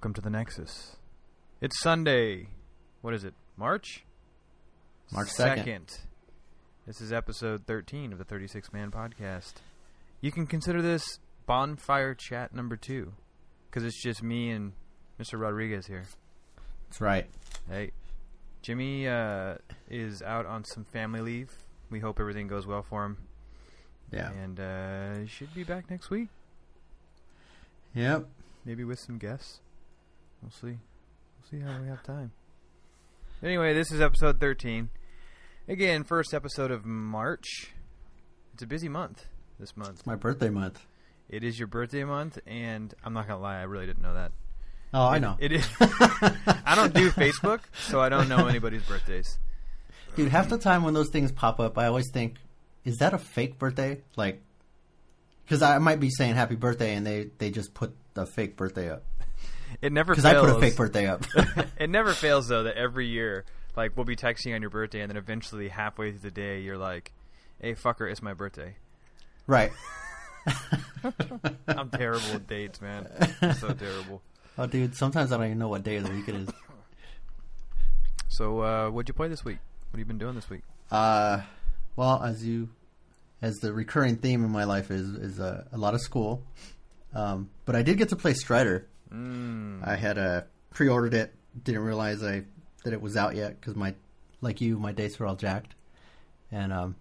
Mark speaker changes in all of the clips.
Speaker 1: Welcome to the Nexus. It's Sunday. What is it? March?
Speaker 2: March 2nd.
Speaker 1: This is episode 13 of the 36 Man Podcast. You can consider this bonfire chat number two because it's just me and Mr. Rodriguez here.
Speaker 2: That's right.
Speaker 1: Hey, Jimmy uh, is out on some family leave. We hope everything goes well for him.
Speaker 2: Yeah.
Speaker 1: And uh, he should be back next week,
Speaker 2: Yep.
Speaker 1: maybe with some guests. We'll see. We'll see how we have time. Anyway, this is episode 13. Again, first episode of March. It's a busy month this month.
Speaker 2: It's my birthday month.
Speaker 1: It is your birthday month, and I'm not gonna lie, I really didn't know that.
Speaker 2: Oh, I know.
Speaker 1: It is. I don't do Facebook, so I don't know anybody's birthdays.
Speaker 2: Dude, half the time when those things pop up, I always think, is that a fake birthday? Like, because I might be saying happy birthday and they, they just put the fake birthday up.
Speaker 1: It never fails.
Speaker 2: Because I put a fake birthday up.
Speaker 1: it never fails though that every year, like we'll be texting on your birthday, and then eventually halfway through the day, you're like, "Hey, fucker, it's my birthday."
Speaker 2: right.
Speaker 1: I'm terrible with dates, man. I'm so terrible.
Speaker 2: Oh, dude, sometimes I don't even know what day of the week it is.
Speaker 1: So, uh, what'd you play this week? What have you been doing this week?
Speaker 2: Uh, well, as you, as the recurring theme in my life is is uh, a lot of school, um, but I did get to play Strider.
Speaker 1: Mm.
Speaker 2: I had uh, pre-ordered it, didn't realize I that it was out yet because my, like you, my dates were all jacked, and um,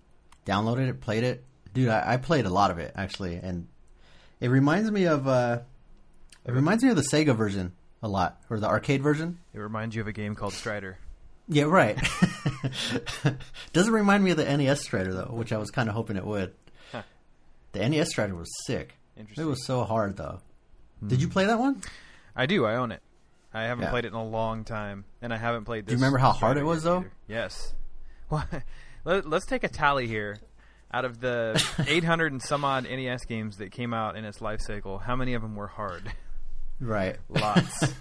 Speaker 2: downloaded it, played it. Dude, I, I played a lot of it actually, and it reminds me of uh, it reminds me of the Sega version a lot, or the arcade version.
Speaker 1: It reminds you of a game called Strider.
Speaker 2: Yeah, right. Doesn't remind me of the NES Strider though, which I was kind of hoping it would.
Speaker 1: Huh.
Speaker 2: The NES Strider was sick. It was so hard though. Did you hmm. play that one?
Speaker 1: I do. I own it. I haven't
Speaker 2: Yeah.
Speaker 1: played it in a long time, and I haven't played. This
Speaker 2: Do you remember how hard it was, though?
Speaker 1: either. Yes. Well, let, let's take a tally here. Out of the 800 and some odd NES games that came out in its life cycle, how many of them were hard?
Speaker 2: Right.
Speaker 1: Lots.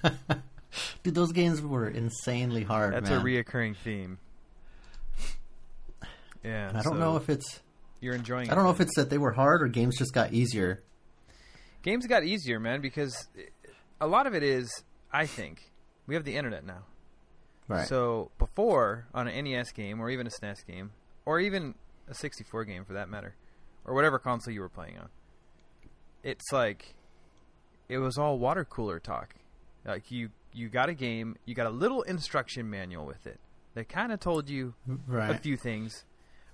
Speaker 2: Dude, those games were insanely hard.
Speaker 1: That's
Speaker 2: man.
Speaker 1: a reoccurring theme. Yeah.
Speaker 2: I don't
Speaker 1: so
Speaker 2: know if it's.
Speaker 1: you're enjoying.
Speaker 2: I don't know if it's that they were hard or games just got easier.
Speaker 1: Games got easier, man, because a lot of it is. I think we have the internet now.
Speaker 2: Right.
Speaker 1: So before on an NES game or even a SNES game or even a 64 game for that matter or whatever console you were playing on, it's like it was all water cooler talk. Like you you got a game, you got a little instruction manual with it that kind of told you a few things.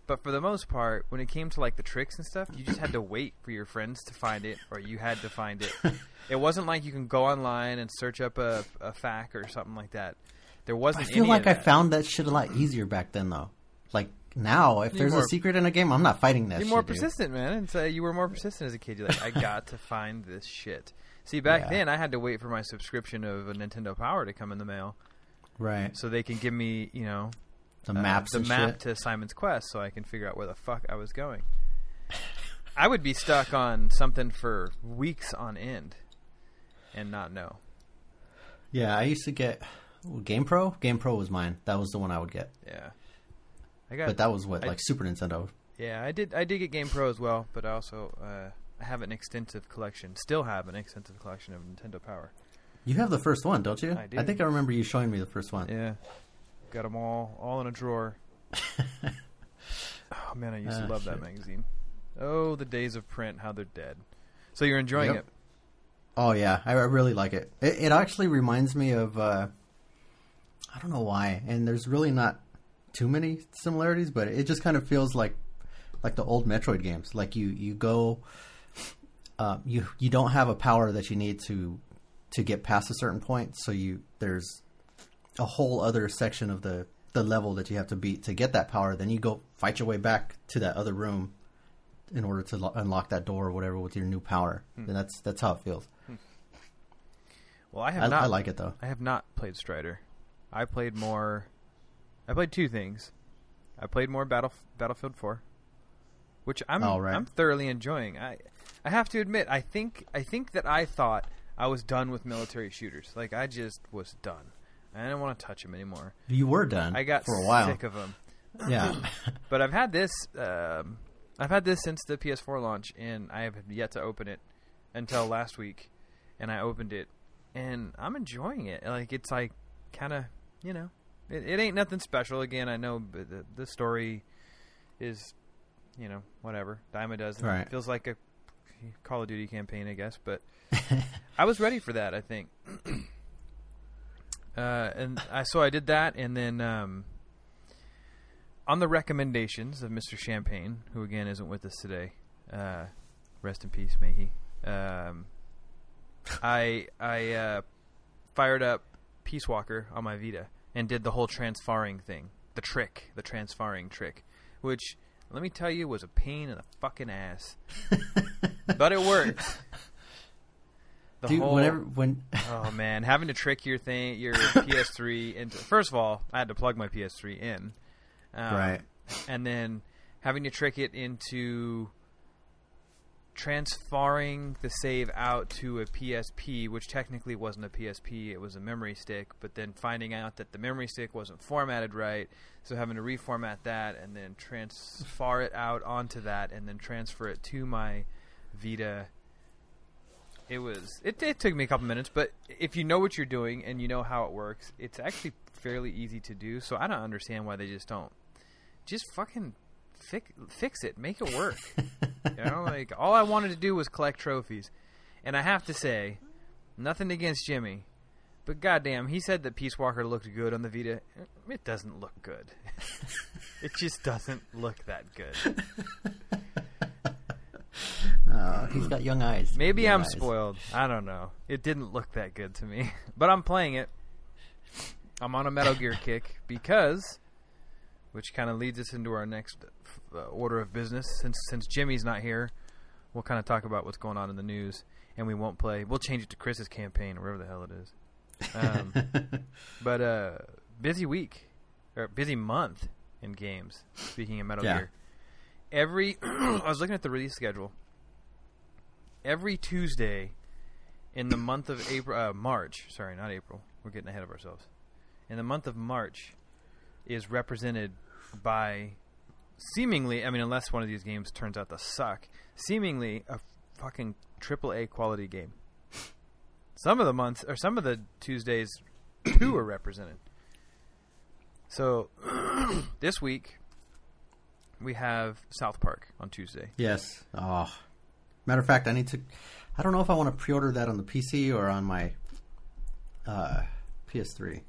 Speaker 1: But for the most part, when it came to like the tricks and stuff, you just had to wait for your friends to find it, or you had to find it. it wasn't like you can go online and search up a, a FAQ or something like that. There
Speaker 2: I
Speaker 1: wasn't.
Speaker 2: I
Speaker 1: feel
Speaker 2: like I found that shit a lot easier back then though. Like now, if
Speaker 1: You're
Speaker 2: there's
Speaker 1: more-
Speaker 2: a secret in a game, I'm not fighting that.
Speaker 1: Be
Speaker 2: shit,
Speaker 1: more
Speaker 2: dude.
Speaker 1: persistent, man. And so you were more persistent as a kid. You're like, I got to find this shit. See, back
Speaker 2: Yeah.
Speaker 1: then I had to wait for my subscription of a Nintendo Power to come in the mail,
Speaker 2: Right.
Speaker 1: so they can give me, you know,
Speaker 2: The
Speaker 1: uh, the
Speaker 2: and
Speaker 1: map
Speaker 2: shit.
Speaker 1: to Simon's Quest, so I can figure out where the fuck I was going. I would be stuck on something for weeks on end and not know.
Speaker 2: Yeah, I used to get Game Pro. Game Pro was mine. That was the one I would get.
Speaker 1: Yeah, I got.
Speaker 2: But that was what,
Speaker 1: I-
Speaker 2: like Super Nintendo.
Speaker 1: yeah, I did. I did get Game Pro as well, but I also uh, I have an extensive collection. Still have an extensive collection of Nintendo Power.
Speaker 2: You have the first one, don't you?
Speaker 1: I do.
Speaker 2: I think I remember you showing me the first one.
Speaker 1: Yeah, got them all all in a drawer. oh man, I used to
Speaker 2: Ah,
Speaker 1: love that magazine. Oh, the days of print, how they're dead. So you're enjoying
Speaker 2: Yep.
Speaker 1: it?
Speaker 2: Oh yeah, I, I really like it. it. It actually reminds me of uh, I don't know why, and there's really not too many similarities, but it just kind of feels like like the old Metroid games. Like you you go, uh, you you don't have a power that you need to to get past a certain point, so you there's a whole other section of the the level that you have to beat to get that power. Then you go fight your way back to that other room in order to lo- unlock that door or whatever with your new power.
Speaker 1: Hmm.
Speaker 2: And that's that's how it feels.
Speaker 1: Well, I
Speaker 2: I,
Speaker 1: have not.
Speaker 2: I like it though.
Speaker 1: I have not played Strider. I played more. I played two things. I played more Battle Battlefield 4, which I'm
Speaker 2: Oh, right.
Speaker 1: I'm thoroughly enjoying. I I have to admit, I think I think that I thought I was done with military shooters. Like I just was done. I didn't want to touch him anymore.
Speaker 2: You were done.
Speaker 1: I got
Speaker 2: for a while.
Speaker 1: sick of them.
Speaker 2: yeah,
Speaker 1: But I've had this. Um, I've had this since the PS4 launch, and I have yet to open it until last week. And I opened it and I'm enjoying it. Like it's like kind of you know, it, it ain't nothing special. Again, I know but the, the story is you know whatever dime a dozen.
Speaker 2: Right.
Speaker 1: It feels like a Call of Duty campaign, I guess, but I was ready for that. I think. Uh, and I so I did that, and then um, on the recommendations of Mr. Champagne, who again isn't with us today, uh, rest in peace, may he. Um, I I uh, fired up Peace Walker on my Vita and did the whole transferring thing, the trick, the transferring trick, which let me tell you was a pain in the fucking ass, but it worked. The
Speaker 2: Dude,
Speaker 1: whole-
Speaker 2: whenever when
Speaker 1: oh man, having to trick your thing, your PS3 into. First of all, I had to plug my PS3 in, um,
Speaker 2: right,
Speaker 1: and then having to trick it into transferring the save out to a PSP, which technically wasn't a PSP, it was a memory stick. But then finding out that the memory stick wasn't formatted right, so having to reformat that and then transfer it out onto that, and then transfer it to my Vita it was it, it took me a couple minutes but if you know what you're doing and you know how it works it's actually fairly easy to do. So i don't understand why they just don't just fucking fix fix it. Make it work. You know like all i wanted to do was collect trophies. And i have to say nothing against jimmy but goddamn he said that peace walker looked good on the vita. It doesn't look good. It just doesn't look that good
Speaker 2: uh, he's got young eyes.
Speaker 1: Maybe
Speaker 2: Young
Speaker 1: I'm
Speaker 2: eyes.
Speaker 1: spoiled. I don't know. It didn't look that good to me, but I'm playing it. I'm on a Metal Gear kick because, which kind of leads us into our next uh, order of business. Since since Jimmy's not here, we'll kind of talk about what's going on in the news, and we won't play. We'll change it to Chris's campaign, or wherever the hell it is. Um, but uh, busy week or busy month in games. Speaking of Metal
Speaker 2: Yeah.
Speaker 1: Gear, every I was looking at the release schedule. Every Tuesday in the month of April, uh, March. Sorry, not April. We're getting ahead of ourselves. In the month of March, is represented by seemingly. I mean, unless one of these games turns out to suck, seemingly a fucking triple A quality game. Some of the months or some of the Tuesdays, two are represented. So this week we have South Park on Tuesday.
Speaker 2: Yes. Oh, matter of fact, I need to. I don't know if I want to pre-order that on the PC or on my uh, PS3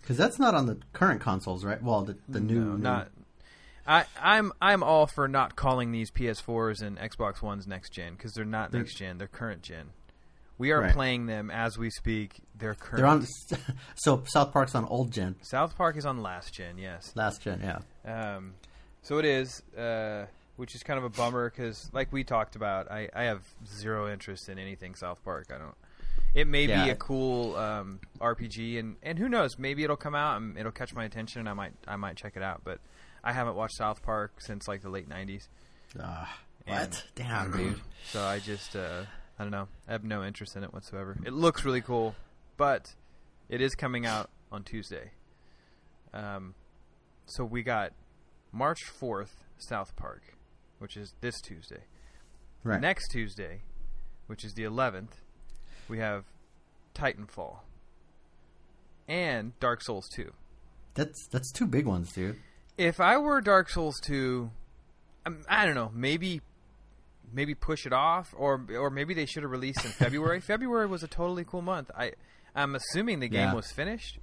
Speaker 2: because that's not on the current consoles, right? Well, the the new,
Speaker 1: No,
Speaker 2: new-
Speaker 1: not. I, I'm I'm all for not calling these PS4s and Xbox Ones next gen because they're not
Speaker 2: They're-
Speaker 1: next gen; they're current gen. We are
Speaker 2: Right.
Speaker 1: playing them as we speak. They're current.
Speaker 2: They're on. So South Park's on old gen,
Speaker 1: South Park is on last gen. Yes.
Speaker 2: last gen. Yeah.
Speaker 1: Um, so it is, uh, which is kind of a bummer because, like we talked about, I, I have zero interest in anything South Park. I don't. It may
Speaker 2: Yeah.
Speaker 1: be a cool um, RPG, and, and who knows? Maybe it'll come out and it'll catch my attention, and I might I might check it out. But I haven't watched South Park since like the late '90s,
Speaker 2: Uh, what? Damn, dude.
Speaker 1: so I just uh, I don't know. I have no interest in it whatsoever. It looks really cool, but it is coming out on Tuesday. Um, so we got March fourth, South Park, which is this Tuesday.
Speaker 2: Right.
Speaker 1: Next Tuesday, which is the eleventh, we have Titanfall and Dark Souls two.
Speaker 2: That's that's two big ones, dude.
Speaker 1: If I were Dark Souls 2, um, I don't know, maybe maybe push it off or or maybe they should have released in February. February was a totally cool month. I I'm assuming the game
Speaker 2: Yeah.
Speaker 1: was finished.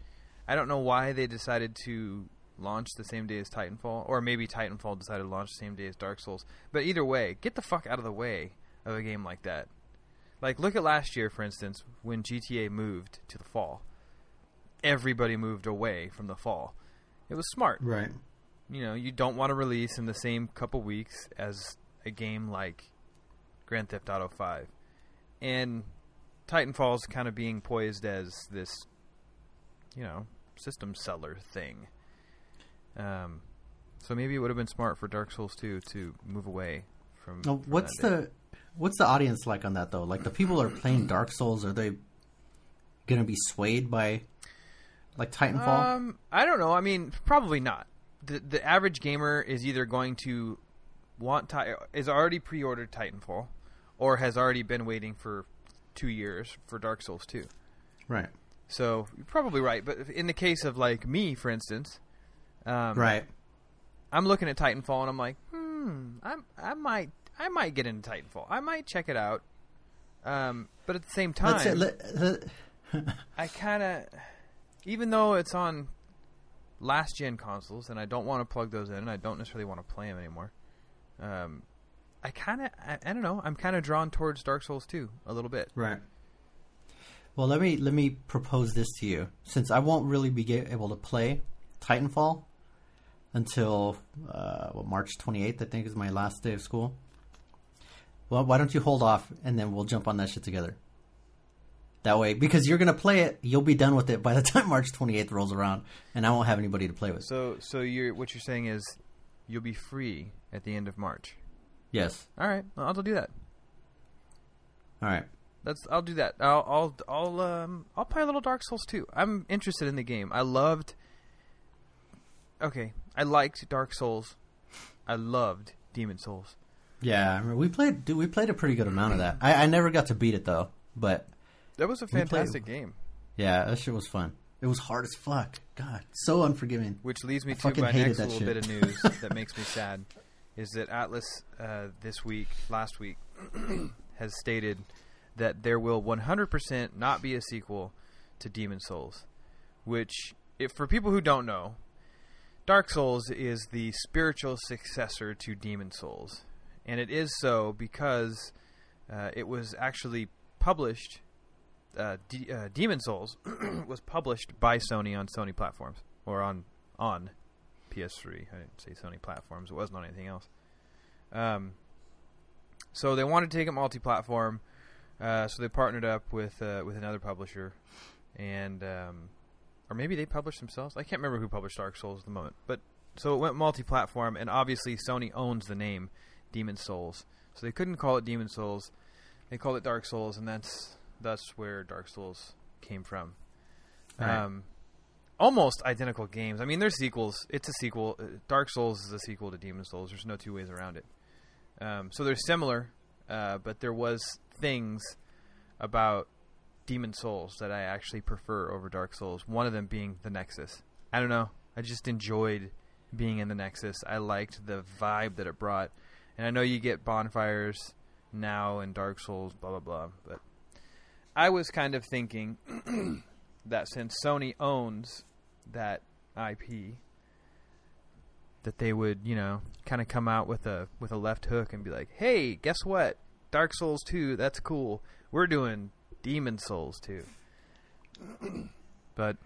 Speaker 1: I don't know why they decided to launch the same day as Titanfall or maybe Titanfall decided to launch the same day as Dark Souls. But either way, get the fuck out of the way of a game like that. Like look at last year for instance when GTA moved to the fall. Everybody moved away from the fall. It was smart
Speaker 2: Right.
Speaker 1: you know you don't want to release in the same couple weeks as a game like Grand Theft Auto 5 and Titanfall's kind of being poised as this you know system seller thing um so maybe it would have been smart for Dark Souls 2 to move away from,
Speaker 2: Now,
Speaker 1: from
Speaker 2: what's the what's the audience like on that though? Like the people are playing Dark Souls, are they gonna be swayed by like Titanfall?
Speaker 1: Um, I don't know. I mean, probably not. the The average gamer is either going to want Ti- is already pre-ordered Titanfall, or has already been waiting for two years for Dark Souls two.
Speaker 2: Right.
Speaker 1: So you're probably right. But in the case of like me, for instance, um,
Speaker 2: Right.
Speaker 1: I'm looking at Titanfall and I'm like, hmm, I'm I might I might get into Titanfall. I might check it out. Um, but at the same time,
Speaker 2: say, let, let-
Speaker 1: I kind of, even though it's on last gen consoles, and I don't want to plug those in, and I don't necessarily want to play them anymore. Um, I kind of, I, I don't know, I'm kind of drawn towards Dark Souls 2 a little bit.
Speaker 2: Right. Well, let me let me propose this to you. Since I won't really be able to play Titanfall until uh, what, March 28th, I think is my last day of school. Well, why don't you hold off and then we'll jump on that shit together? That way, because you're gonna play it, you'll be done with it by the time March 28th rolls around, and I won't have anybody to play with.
Speaker 1: So, so you're what you're saying is you'll be free at the end of March.
Speaker 2: yes.
Speaker 1: All right, well, I'll do that.
Speaker 2: All right.
Speaker 1: That's I'll do that. I'll I'll I'll um I'll play a little Dark Souls 2. I'm interested in the game. I loved. Okay, I liked Dark Souls. I loved Demon's Souls.
Speaker 2: Yeah, I remember we played. Dude, we played a pretty good amount of that. I, I never got to beat it though, but
Speaker 1: That was a
Speaker 2: played-
Speaker 1: fantastic game.
Speaker 2: yeah, that shit was fun. It was hard as fuck. God, so unforgiving.
Speaker 1: Which leads me
Speaker 2: I
Speaker 1: to my next little
Speaker 2: shit.
Speaker 1: bit of news that makes me sad is that Atlus uh, this week, last week, has stated that there will 100% not be a sequel to Demon's Souls. Which, if for people who don't know, Dark Souls is the spiritual successor to Demon's Souls, and it is so because uh, it was actually published. Uh, D- uh, Demon's Souls was published by Sony on Sony platforms or on on PS3. I didn't say Sony platforms; it wasn't on anything else. Um, so they wanted to take it multi-platform, uh, so they partnered up with uh, with another publisher, and um, or maybe they published themselves. I can't remember who published Dark Souls at the moment, but so it went multi-platform, and obviously Sony owns the name Demon's Souls, so they couldn't call it Demon's Souls. They called it Dark Souls, and that's that's where Dark Souls came from.
Speaker 2: Right.
Speaker 1: Um, almost identical games. I mean, they're sequels. It's a sequel. Uh, Dark Souls is a sequel to Demon's Souls. There's no two ways around it. Um, so they're similar, uh, but there was things about Demon's Souls that I actually prefer over Dark Souls. One of them being the Nexus. I don't know. I just enjoyed being in the Nexus. I liked the vibe that it brought. And I know you get bonfires now in Dark Souls, blah blah blah. But I was kind of thinking that since Sony owns that IP, that they would, you know, kind of come out with a with a left hook and be like, "Hey, guess what? Dark Souls 2, that's cool. We're doing Demon's Souls too. but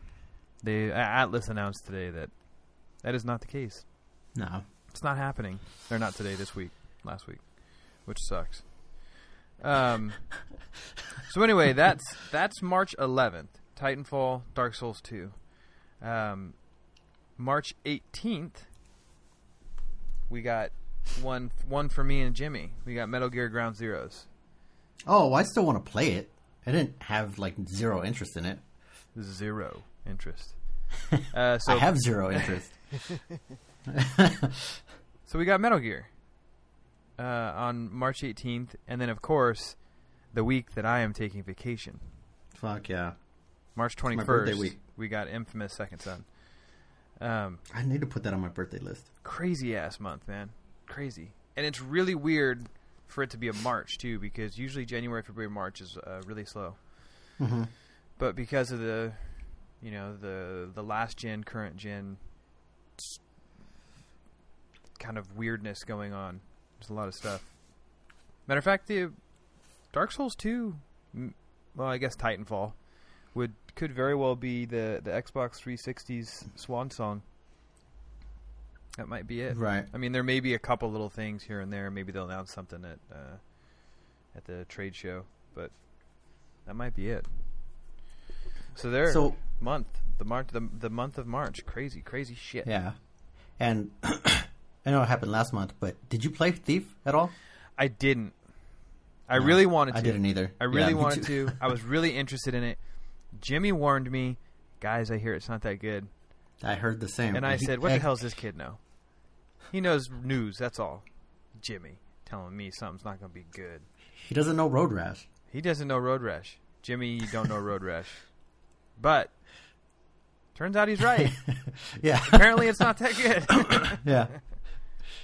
Speaker 1: they Atlus announced today that that is not the case.
Speaker 2: No.
Speaker 1: It's not happening. They're not today, this week, last week, which sucks. Um. so anyway, that's that's March 11th. Titanfall, Dark Souls 2. Um, March 18th, we got one one for me and Jimmy. We got Metal Gear Ground Zeroes.
Speaker 2: Oh, I still want to play it. I didn't have like zero interest in it.
Speaker 1: Zero interest. Uh, so
Speaker 2: I have zero interest.
Speaker 1: So we got Metal Gear uh, on March 18th, and then of course the week that I am taking vacation,
Speaker 2: Fuck yeah.
Speaker 1: March
Speaker 2: my
Speaker 1: 21st.
Speaker 2: birthday week.
Speaker 1: We got Infamous Second Son. Um,
Speaker 2: I need to put that on my birthday list.
Speaker 1: crazy ass month, man. Crazy, and it's really weird for it to be a March too, because usually January, February, March is uh, really slow.
Speaker 2: Mm-hmm.
Speaker 1: But because of the, you know, the the last gen, current gen kind of weirdness going on, there's a lot of stuff. Matter of fact, the Dark Souls two, well, I guess Titanfall would could very well be the the Xbox 360's swan song. That might be it.
Speaker 2: Right.
Speaker 1: I mean, there may be a couple little things here and there. Maybe they'll announce something at uh, at the trade show, but that might be it. So there,
Speaker 2: So
Speaker 1: month the March the the month of March, crazy crazy shit.
Speaker 2: yeah, and I know it happened last month, but did you play Thief at all?
Speaker 1: I didn't. I
Speaker 2: No,
Speaker 1: really wanted to.
Speaker 2: I didn't either.
Speaker 1: I really
Speaker 2: Yeah,
Speaker 1: wanted to. I was really interested in it. Jimmy warned me, guys. I hear it's not that good,
Speaker 2: I heard the same.
Speaker 1: and I said, "What the hell does this kid know? He knows news. That's all." Jimmy telling me something's not going to be good.
Speaker 2: He doesn't know Road Rash.
Speaker 1: He doesn't know Road Rash. Jimmy, you don't know Road Rash. But turns out he's right.
Speaker 2: yeah.
Speaker 1: Apparently, it's not that good.
Speaker 2: yeah.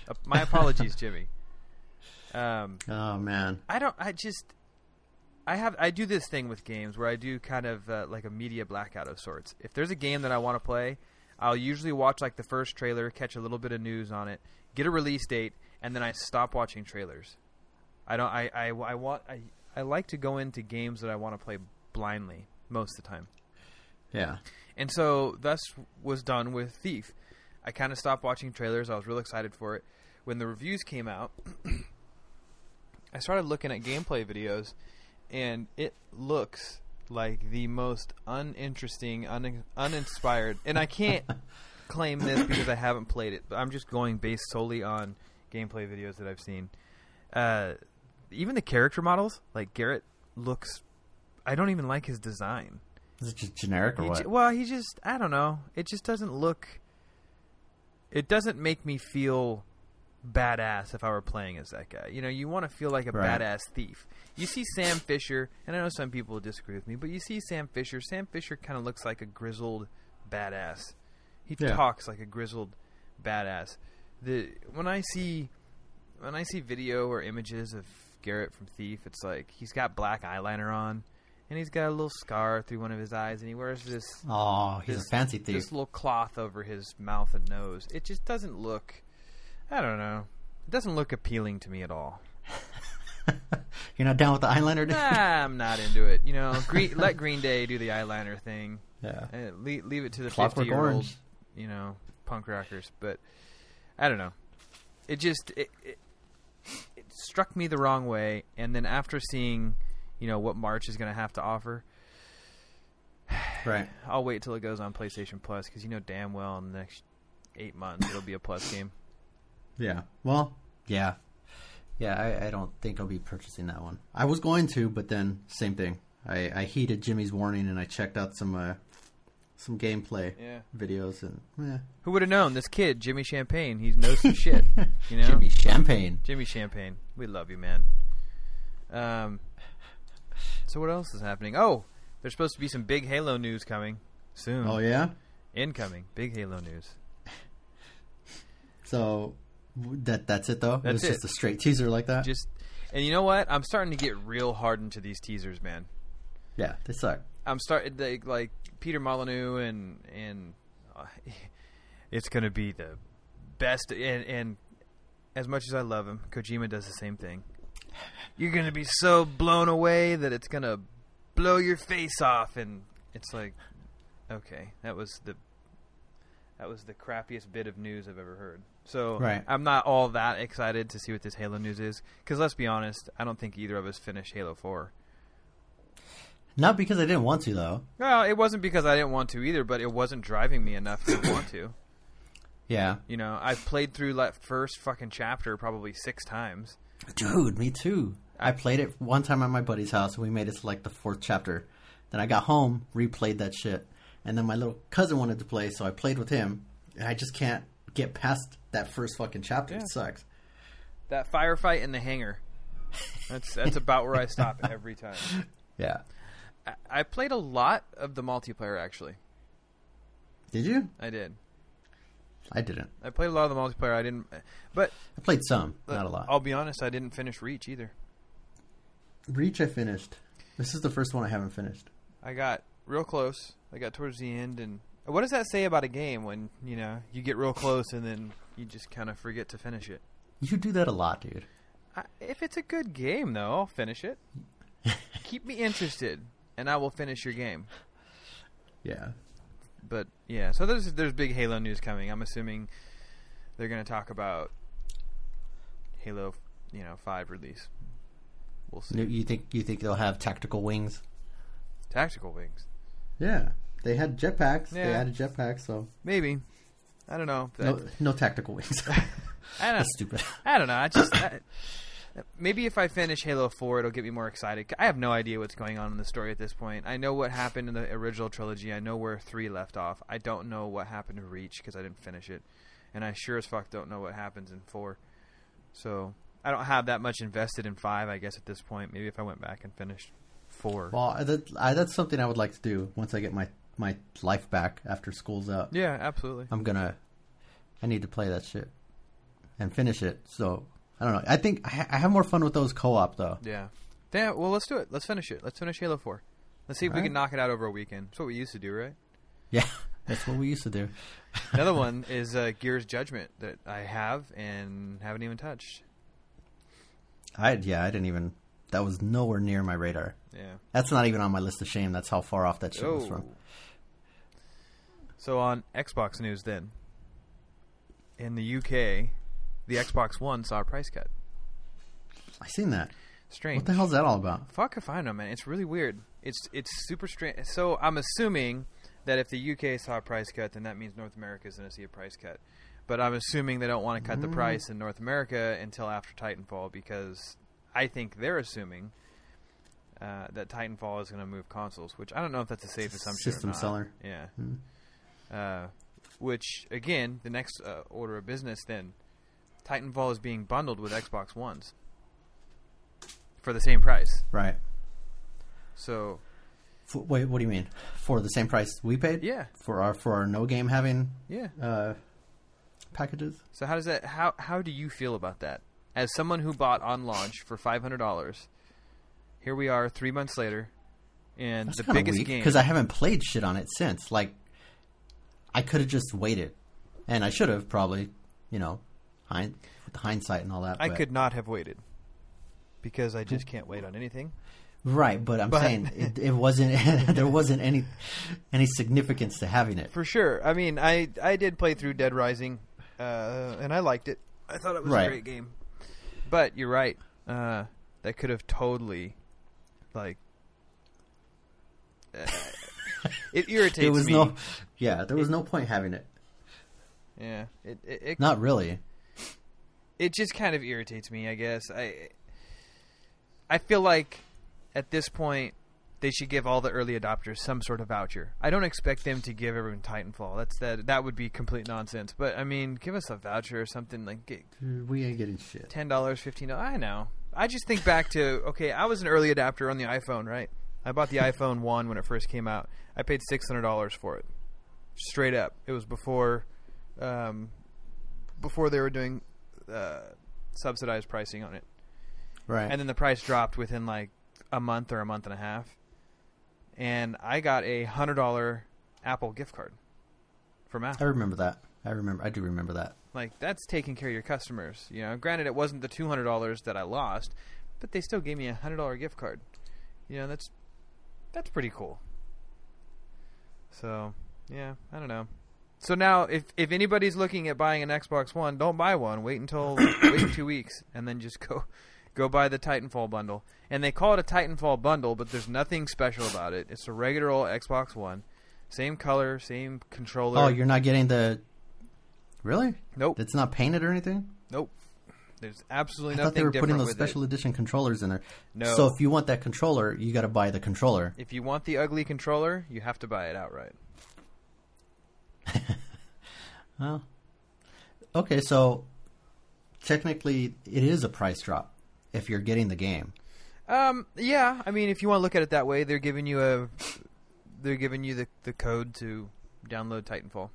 Speaker 1: Uh, My apologies, Jimmy. Um,
Speaker 2: Oh man.
Speaker 1: I don't. I just. I have. I do this thing with games where I do kind of uh, like a media blackout of sorts. If there's a game that I want to play, I'll usually watch like the first trailer, catch a little bit of news on it, get a release date, and then I stop watching trailers. I don't. I. I, I want. I. I like to go into games that I want to play blindly most of the time.
Speaker 2: Yeah.
Speaker 1: And so thus was done with Thief. I kind of stopped watching trailers. I was real excited for it. When the reviews came out, I started looking at gameplay videos, and it looks like the most uninteresting, un- uninspired. And I can't claim this because I haven't played it, but I'm just going based solely on gameplay videos that I've seen. Uh, even the character models, like Garrett, looks. I don't even like his design.
Speaker 2: Is it just generic or
Speaker 1: He
Speaker 2: what?
Speaker 1: ju- well, he just I don't know. It just doesn't look it doesn't make me feel badass if I were playing as that guy. You know, you want to feel like a
Speaker 2: Right.
Speaker 1: badass thief. You see Sam Fisher, and I know some people will disagree with me, but you see Sam Fisher. Sam Fisher kind of looks like a grizzled badass. He
Speaker 2: Yeah.
Speaker 1: talks like a grizzled badass. The when I see when I see video or images of Garrett from Thief, it's like he's got black eyeliner on, and he's got a little scar through one of his eyes, and he wears this
Speaker 2: oh, he's
Speaker 1: this,
Speaker 2: a fancy thief.
Speaker 1: this little cloth over his mouth and nose. It just doesn't look. I don't know. It doesn't look appealing to me at all.
Speaker 2: You're not down with the eyeliner, dude?
Speaker 1: nah, I'm not into it. You know, Green, let Green Day do the eyeliner thing.
Speaker 2: Yeah.
Speaker 1: Uh, leave, leave it to the
Speaker 2: Clockwork
Speaker 1: 50 year old, you know, punk rockers. But I don't know. It just it, it, it struck me the wrong way. And then after seeing, you know, what March is going to have to offer,
Speaker 2: Right.
Speaker 1: I'll wait till it goes on PlayStation Plus because you know damn well in the next eight months it'll be a Plus game.
Speaker 2: Yeah. Well, yeah. Yeah, I, I don't think I'll be purchasing that one. I was going to, but then same thing. I, I heeded Jimmy's warning and I checked out some uh, some gameplay
Speaker 1: Yeah.
Speaker 2: videos and eh.
Speaker 1: Who would have known? This kid, Jimmy Champagne, he knows some shit. You know,
Speaker 2: Jimmy Champagne.
Speaker 1: Jimmy Champagne, we love you, man. Um. So what else is happening? Oh, there's supposed to be some big Halo news coming soon.
Speaker 2: Oh yeah.
Speaker 1: Incoming, big Halo news.
Speaker 2: So w- that that's it though.
Speaker 1: That's
Speaker 2: it was just a straight teaser like that.
Speaker 1: Just, and you know what? I'm starting to get real hard into these teasers, man.
Speaker 2: yeah, they suck.
Speaker 1: I'm starting to, like Peter Molyneux and and uh, it's gonna be the best. And, and as much as I love him, Kojima does the same thing. You're gonna be so blown away that it's gonna blow your face off, and it's like, okay, that was the that was the crappiest bit of news I've ever heard. So
Speaker 2: Right.
Speaker 1: I'm not all that excited to see what this Halo news is, because let's be honest, I don't think either of us finished Halo Four.
Speaker 2: Not because I didn't want to though.
Speaker 1: Well, it wasn't because I didn't want to either, but it wasn't driving me enough to want to.
Speaker 2: Yeah.
Speaker 1: You know, I've played through that first fucking chapter probably six times.
Speaker 2: Dude, me too. I played it one time at my buddy's house, and we made it to like the fourth chapter. Then I got home, replayed that shit, and then my little cousin wanted to play, so I played with him. And I just can't get past that first fucking chapter.
Speaker 1: Yeah.
Speaker 2: It sucks.
Speaker 1: That firefight in the hangar. That's that's about where I stop every time.
Speaker 2: Yeah.
Speaker 1: I, I played a lot of the multiplayer actually.
Speaker 2: Did you?
Speaker 1: I did.
Speaker 2: I didn't.
Speaker 1: I played a lot of the multiplayer. I didn't, but
Speaker 2: I played some, not a lot.
Speaker 1: I'll be honest. I didn't finish Reach either.
Speaker 2: Reach, I finished. This is the first one I haven't finished.
Speaker 1: I got real close. I got towards the end, and what does that say about a game when you know you get real close and then you just kind of forget to finish it?
Speaker 2: You do that a lot, dude.
Speaker 1: I, if it's a good game, though, I'll finish it. Keep me interested, and I will finish your game.
Speaker 2: Yeah.
Speaker 1: But yeah, so there's there's big Halo news coming. I'm assuming they're going to talk about Halo, you know, five release. We'll see.
Speaker 2: You- You think you think they'll have tactical wings?
Speaker 1: Tactical wings,
Speaker 2: Yeah. They had jetpacks. They
Speaker 1: Yeah.
Speaker 2: added jetpacks, so
Speaker 1: maybe. I don't know.
Speaker 2: no, no tactical wings.
Speaker 1: I don't.
Speaker 2: That's stupid.
Speaker 1: I don't know. I just I, maybe if I finish Halo Four, it'll get me more excited. I have no idea what's going on in the story at this point. I know what happened in the original trilogy. I know where three left off. I don't know what happened to Reach because I didn't finish it, and I sure as fuck don't know what happens in four. So I don't have that much invested in five. I guess at this point, maybe if I went back and finished four.
Speaker 2: Well, that, I, that's something I would like to do once I get my my life back after school's out.
Speaker 1: Yeah, absolutely.
Speaker 2: I'm gonna. I need to play that shit and finish it. So I don't know. I think I, ha- I have more fun with those co-op though.
Speaker 1: Yeah. Yeah. Well, let's do it. Let's finish it. Let's finish Halo Four. Let's see if we
Speaker 2: Alright.
Speaker 1: can knock it out over a weekend. That's what we used to do, right?
Speaker 2: Yeah, that's what we used to do.
Speaker 1: Another one is uh, Gears Judgment that I have and haven't even touched.
Speaker 2: I yeah, I didn't even. That was nowhere near my radar.
Speaker 1: Yeah.
Speaker 2: That's not even on my list of shame. That's how far off that shit was from.
Speaker 1: Oh. So on Xbox news, then in the UK, the Xbox One saw a price cut.
Speaker 2: I seen that.
Speaker 1: Strange.
Speaker 2: What the hell's that all about?
Speaker 1: Fuck if I know, man. It's really weird. It's it's super strange. So I'm assuming that if the UK saw a price cut, then that means North America is going to see a price cut. But I'm assuming they don't want to cut the
Speaker 2: Mm.
Speaker 1: price in North America until after Titanfall because I think they're assuming uh, that Titanfall is going to move consoles, which I don't know if that's a safe assumption.
Speaker 2: System seller.
Speaker 1: Yeah.
Speaker 2: Hmm.
Speaker 1: Uh, which again, the next uh, order of business then, Titanfall is being bundled with Xbox Ones for the same price.
Speaker 2: Right.
Speaker 1: So
Speaker 2: F- wait, what do you mean? For the same price we paid?
Speaker 1: yeah,
Speaker 2: For our for our no game having
Speaker 1: yeah.
Speaker 2: uh, packages?
Speaker 1: So how does that? How how do you feel about that? As someone who bought on launch for five hundred dollars, here we are three months later, and
Speaker 2: That's
Speaker 1: the biggest
Speaker 2: weak
Speaker 1: game.
Speaker 2: because I haven't played shit on it since. Like, I could have just waited, and I should have probably, you know, hind- with hindsight and all that.
Speaker 1: I
Speaker 2: but-
Speaker 1: could not have waited because I just can't wait on anything.
Speaker 2: right, but I'm
Speaker 1: But-
Speaker 2: saying it, it wasn't. there wasn't any any significance to having it.
Speaker 1: For sure. I mean, I I did play through Dead Rising, uh, and I liked it. I thought it was
Speaker 2: Right.
Speaker 1: a great game. But you're right. Uh, that could have totally, like, uh, it irritates
Speaker 2: There was
Speaker 1: me.
Speaker 2: no, yeah, there was no point having it.
Speaker 1: Yeah, it it, it
Speaker 2: Not really.
Speaker 1: it just kind of irritates me. I guess I I feel like at this point they should give all the early adopters some sort of voucher. I don't expect them to give everyone Titanfall. That's that that would be complete nonsense. But I mean, give us a voucher or something like get
Speaker 2: we ain't getting shit.
Speaker 1: ten dollars, fifteen. I know. I just think back to okay, I was an early adapter on the iPhone, right? I bought the iPhone one when it first came out. I paid six hundred dollars for it, straight up. It was before, um, before they were doing uh, subsidized pricing on it,
Speaker 2: Right.
Speaker 1: and then the price dropped within like a month or a month and a half, and I got a hundred dollar Apple gift card from Apple.
Speaker 2: I remember that. I remember. I do remember that.
Speaker 1: Like that's taking care of your customers. You know, granted it wasn't the two hundred dollars that I lost, but they still gave me a hundred dollar gift card. You know, that's that's pretty cool. So yeah, I don't know. So now, if if anybody's looking at buying an Xbox One, don't buy one. Wait until wait two weeks, and then just go go buy the Titanfall bundle. And they call it a Titanfall bundle, but there's nothing special about it. It's a regular old Xbox One, same color, same controller.
Speaker 2: Oh, you're not getting the. Really?
Speaker 1: nope,
Speaker 2: It's not painted or anything.
Speaker 1: nope. There's absolutely nothing.
Speaker 2: I
Speaker 1: nothing
Speaker 2: thought they were putting those special
Speaker 1: it.
Speaker 2: edition controllers in there.
Speaker 1: No.
Speaker 2: So if you want that controller, you got to buy the controller.
Speaker 1: If you want the ugly controller, you have to buy it outright.
Speaker 2: Oh. Okay, so technically it is a price drop if you're getting the game.
Speaker 1: Um, yeah, I mean, if you want to look at it that way, they're giving you a, they're giving you the the code to download Titanfall,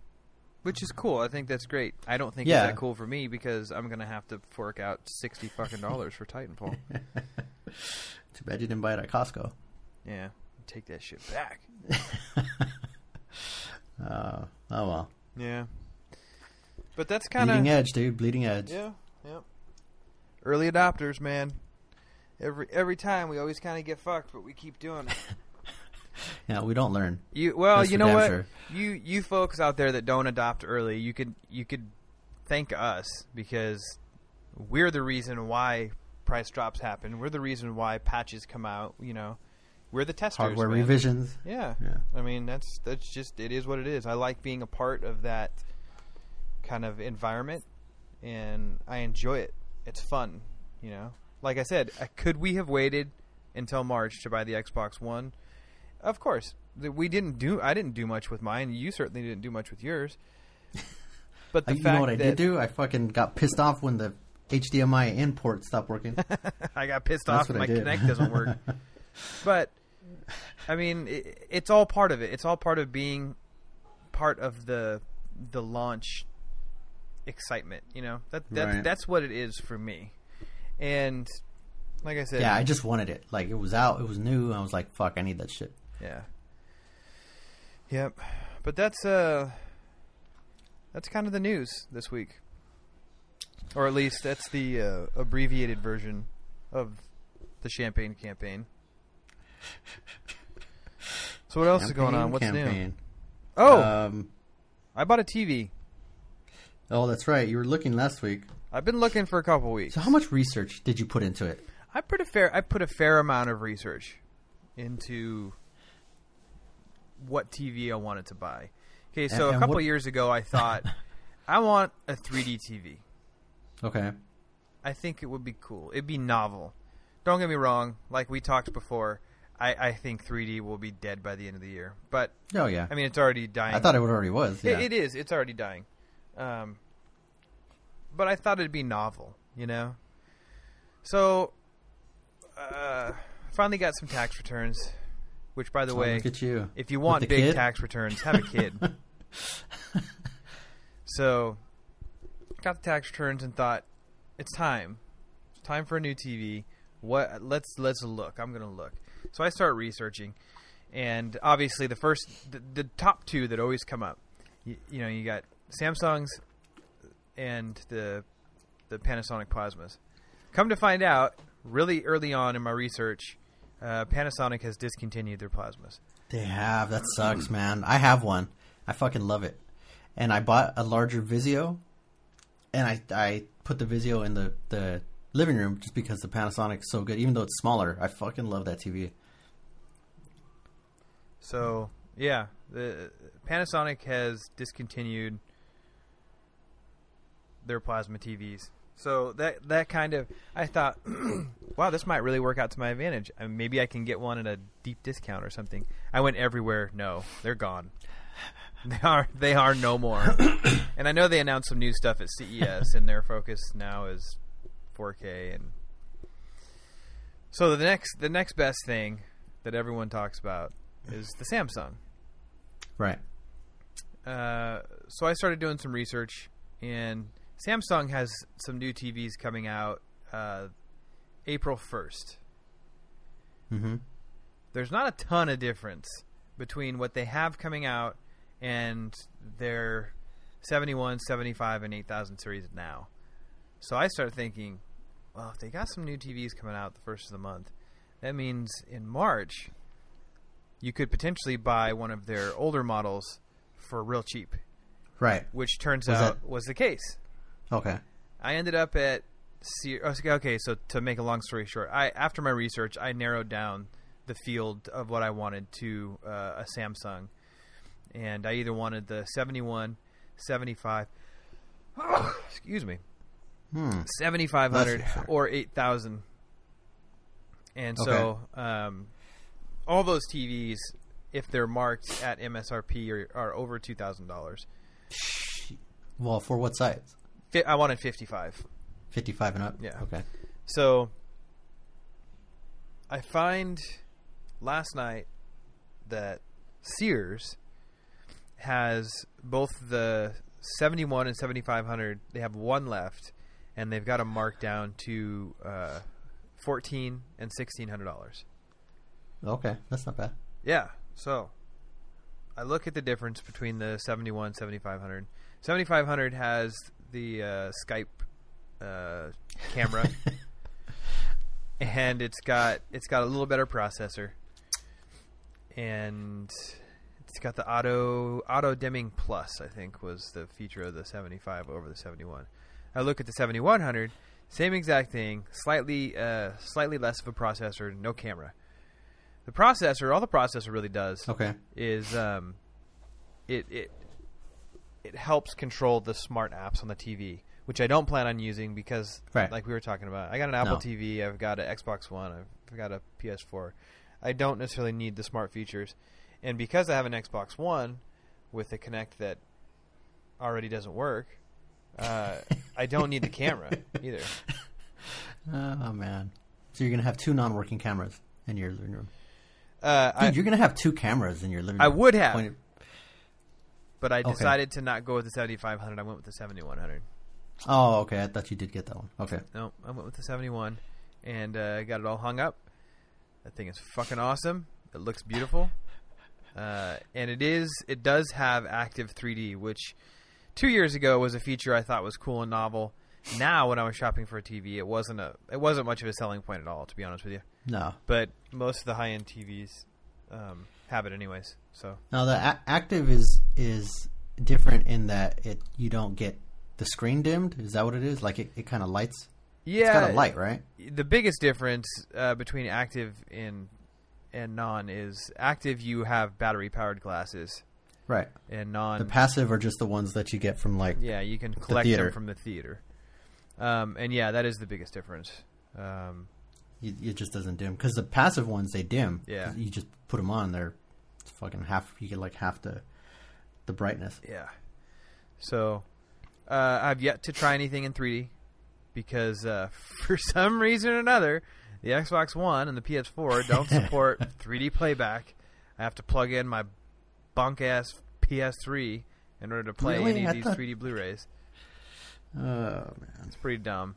Speaker 1: which is cool. I think that's great. I don't think
Speaker 2: Yeah.
Speaker 1: it's that cool for me because I'm gonna have to fork out sixty fucking dollars for Titanfall.
Speaker 2: Too bad you didn't buy it at Costco.
Speaker 1: yeah, take that shit back.
Speaker 2: Uh, oh well.
Speaker 1: Yeah, but that's kind of
Speaker 2: Bleeding edge, dude. Bleeding edge.
Speaker 1: Yeah, yep. Early adopters, man. Every every time we always kind of get fucked, but we keep doing it.
Speaker 2: Yeah, we don't learn.
Speaker 1: You well,
Speaker 2: That's
Speaker 1: you know what?
Speaker 2: sure.
Speaker 1: You you folks out there that don't adopt early, you could you could thank us because we're the reason why price drops happen. We're the reason why patches come out. You know, we're the testers.
Speaker 2: Hardware
Speaker 1: man.
Speaker 2: revisions.
Speaker 1: Yeah.
Speaker 2: Yeah.
Speaker 1: I mean that's that's just it is what it is. I like being a part of that kind of environment, and I enjoy it. It's fun, you know. Like I said, uh, could we have waited until March to buy the Xbox One? Of course, we didn't do. I didn't do much with mine. You certainly didn't do much with yours. But the
Speaker 2: Uh, you
Speaker 1: fact
Speaker 2: know what I did do? I fucking got pissed off when the HDMI in port stopped working.
Speaker 1: I got pissed
Speaker 2: That's
Speaker 1: off
Speaker 2: what
Speaker 1: my Kinect doesn't work. but I mean, it, it's all part of it. It's all part of being part of the the launch excitement. You know that that's
Speaker 2: Right.
Speaker 1: that's what it is for me. And like I said,
Speaker 2: Yeah, I just wanted it. Like it was out, it was new. I was like, "Fuck, I need that shit."
Speaker 1: Yeah. Yep. But that's uh that's kind of the news this week. Or at least that's the uh, abbreviated version of the champagne campaign. So what else is going on? What's new? Oh,
Speaker 2: um,
Speaker 1: I bought a TV.
Speaker 2: Oh, that's right. You were looking last week.
Speaker 1: I've been looking for a couple weeks.
Speaker 2: So, how much research did you put into it?
Speaker 1: I put a fair I put a fair amount of research into what TV I wanted to buy. Okay, so
Speaker 2: And-
Speaker 1: a couple
Speaker 2: what-
Speaker 1: years ago I thought I want a 3D TV.
Speaker 2: Okay.
Speaker 1: I think it would be cool. It'd be novel. Don't get me wrong, like we talked before, I, I think 3D will be dead by the end of the year. But
Speaker 2: Oh yeah.
Speaker 1: I mean it's already dying.
Speaker 2: I thought it already was.
Speaker 1: It-
Speaker 2: Yeah.
Speaker 1: it is. It's already dying. Um, but I thought it'd be novel, you know. So, uh, finally got some tax returns. Which, by the
Speaker 2: Oh,
Speaker 1: way,
Speaker 2: you.
Speaker 1: if you want big
Speaker 2: kid?
Speaker 1: tax returns, have a kid. so, got the tax returns and thought, it's time. It's time for a new TV. What? Let's let's look. I'm gonna look. So I start researching, and obviously the first, the, the top two that always come up, you, you know, you got Samsung's and the the Panasonic plasmas. Come to find out, really early on in my research, uh, Panasonic has discontinued their plasmas.
Speaker 2: They have. That sucks, man. I have one. I fucking love it. And I bought a larger Vizio, and I I put the Vizio in the the living room just because the Panasonic's so good. Even though it's smaller, I fucking love that TV.
Speaker 1: So yeah, the Panasonic has discontinued their plasma TVs. So that that kind of I thought, wow, this might really work out to my advantage. I mean, maybe I can get one at a deep discount or something. I went everywhere. No, they're gone. They are they are no more. and I know they announced some new stuff at CES, and their focus now is 4K. And so the next the next best thing that everyone talks about is the Samsung.
Speaker 2: Right.
Speaker 1: Uh, so I started doing some research, and Samsung has some new TVs coming out uh, April first.
Speaker 2: Mm-hmm.
Speaker 1: There's not a ton of difference between what they have coming out and their 71, 75, and 8000 series now. So I started thinking, well, if they got some new TVs coming out the first of the month, that means in March you could potentially buy one of their older models for real cheap,
Speaker 2: Right.
Speaker 1: which turns
Speaker 2: Was
Speaker 1: out
Speaker 2: that-
Speaker 1: was the case.
Speaker 2: Okay.
Speaker 1: I ended up at oh, okay. So to make a long story short, I after my research, I narrowed down the field of what I wanted to uh, a Samsung, and I either wanted the 71, 75, excuse me,
Speaker 2: Hmm.
Speaker 1: 7500
Speaker 2: Bless you, sir.
Speaker 1: or 8000. And so um, all those TVs, if they're marked at MSRP, are, are over two thousand dollars.
Speaker 2: Well, for what size?
Speaker 1: I wanted fifty-five.
Speaker 2: Fifty-five and up.
Speaker 1: Yeah.
Speaker 2: Okay.
Speaker 1: So I find last night that Sears has both the 71 and 7500. They have one left, and they've got them marked down to uh, 14 and 1600 dollars.
Speaker 2: Okay, that's not bad.
Speaker 1: Yeah. So I look at the difference between the 71 7500. 7500 has the uh, Skype uh, camera and it's got it's got a little better processor and it's got the auto auto dimming plus I think was the feature of the 75 over the 71. I look at the 7100, same exact thing, slightly uh, slightly less of a processor, no camera. The processor, all the processor really does
Speaker 2: Okay.
Speaker 1: is um, it it it helps control the smart apps on the TV, which I don't plan on using because,
Speaker 2: Right.
Speaker 1: like we were talking about, I got an Apple
Speaker 2: No.
Speaker 1: TV, I've got an Xbox One, I've got a PS4. I don't necessarily need the smart features, and because I have an Xbox One with a Kinect that already doesn't work, uh, I don't need the camera either.
Speaker 2: Oh man. So you're gonna have two non-working cameras in your living room.
Speaker 1: Uh,
Speaker 2: Dude,
Speaker 1: I,
Speaker 2: you're gonna have two cameras in your living room.
Speaker 1: I would have.
Speaker 2: Pointed-
Speaker 1: but I
Speaker 2: Okay.
Speaker 1: decided to not go with the 7500. I went with the 7100.
Speaker 2: Oh, okay. I thought you did get that one. Okay.
Speaker 1: No, I went with the 71 and uh, got it all hung up. That thing is fucking awesome. It looks beautiful. Uh, and it is it does have active 3D, which 2 years ago was a feature I thought was cool and novel. Now when I was shopping for a TV, it wasn't a it wasn't much of a selling point at all to be honest with you.
Speaker 2: No.
Speaker 1: But most of the high-end TVs um, have it anyways. So
Speaker 2: Now the a- active is is different in that it you don't get the screen dimmed. Is that what it is? Like it, it kind of lights.
Speaker 1: yeah,
Speaker 2: It's got a light, right?
Speaker 1: the biggest difference uh, between active and and non is active you have battery powered glasses
Speaker 2: Right.
Speaker 1: and non
Speaker 2: The passive are just the ones that you get from like.
Speaker 1: yeah you can collect
Speaker 2: theater.
Speaker 1: them from the theater um, and yeah that is the biggest difference um,
Speaker 2: it just doesn't dim because the passive ones they dim.
Speaker 1: Yeah.
Speaker 2: You just put them on. They're it's fucking half. You get like half the the brightness.
Speaker 1: yeah so uh, I've yet to try anything in 3D because uh, for some reason or another the Xbox One and the PS4 don't support 3D playback I have to plug in my bunk ass PS3 in order to play
Speaker 2: Really?
Speaker 1: any of these
Speaker 2: thought-
Speaker 1: 3D Blu-rays
Speaker 2: Oh man.
Speaker 1: It's pretty dumb.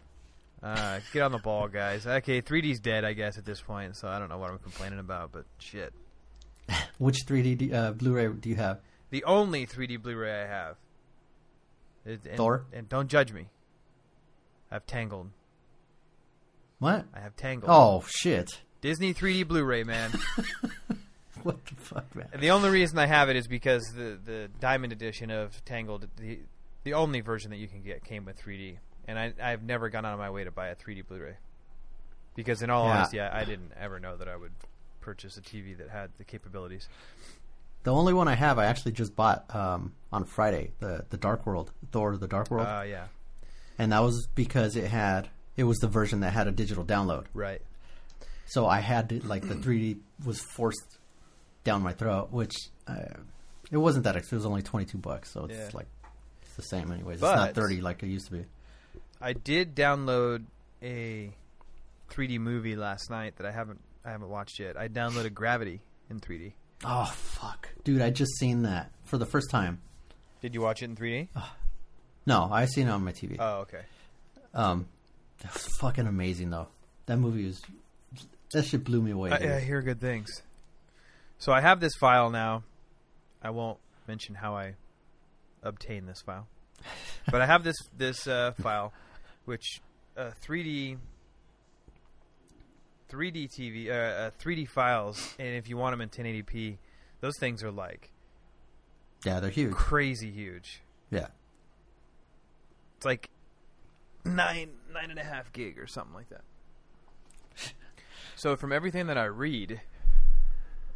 Speaker 1: Uh, get on the ball, guys. Okay, 3D's dead, I guess, at this point, so I don't know what I'm complaining about, but shit.
Speaker 2: Which 3D uh, Blu-ray do you have?
Speaker 1: The only 3D Blu-ray I have. It, and,
Speaker 2: Thor?
Speaker 1: And don't judge me. I have Tangled.
Speaker 2: What?
Speaker 1: I have Tangled.
Speaker 2: Oh shit!
Speaker 1: Disney 3D Blu-ray, man.
Speaker 2: What the fuck, man?
Speaker 1: the only reason I have it is because the the Diamond Edition of Tangled, the the only version that you can get, came with 3D, and I I've never gone out of my way to buy a 3D Blu-ray. Because in all
Speaker 2: Yeah.
Speaker 1: honesty, I, I didn't ever know that I would purchase a TV that had the capabilities.
Speaker 2: The only one I have, I actually just bought um, on Friday. The the Dark World, Thor: The Dark World,
Speaker 1: Uh, yeah,
Speaker 2: and that was because it had it was the version that had a digital download.
Speaker 1: right.
Speaker 2: So I had to, like the 3D was forced down my throat, which uh, it wasn't that expensive. It was only 22 bucks, so it's
Speaker 1: Yeah.
Speaker 2: like it's the same anyways.
Speaker 1: But-
Speaker 2: it's not 30 like it used to be.
Speaker 1: I did download a 3D movie last night that I haven't I haven't watched yet. I downloaded Gravity in 3D.
Speaker 2: Oh fuck, dude! I just seen that for the first time.
Speaker 1: Did you watch it in 3D?
Speaker 2: No, I seen it on my TV.
Speaker 1: Oh, okay.
Speaker 2: Um, that was fucking amazing though. That movie was that shit blew me away.
Speaker 1: I. I hear good things. So I have this file now. I won't mention how I obtained this file, but I have this this uh, file, which uh, 3D 3D TV uh, uh, 3D files, and if you want them in 1080p, those things are like
Speaker 2: yeah, they're huge.
Speaker 1: crazy huge.
Speaker 2: Yeah,
Speaker 1: It's like nine nine and a half gig or something like that. So from everything that I read,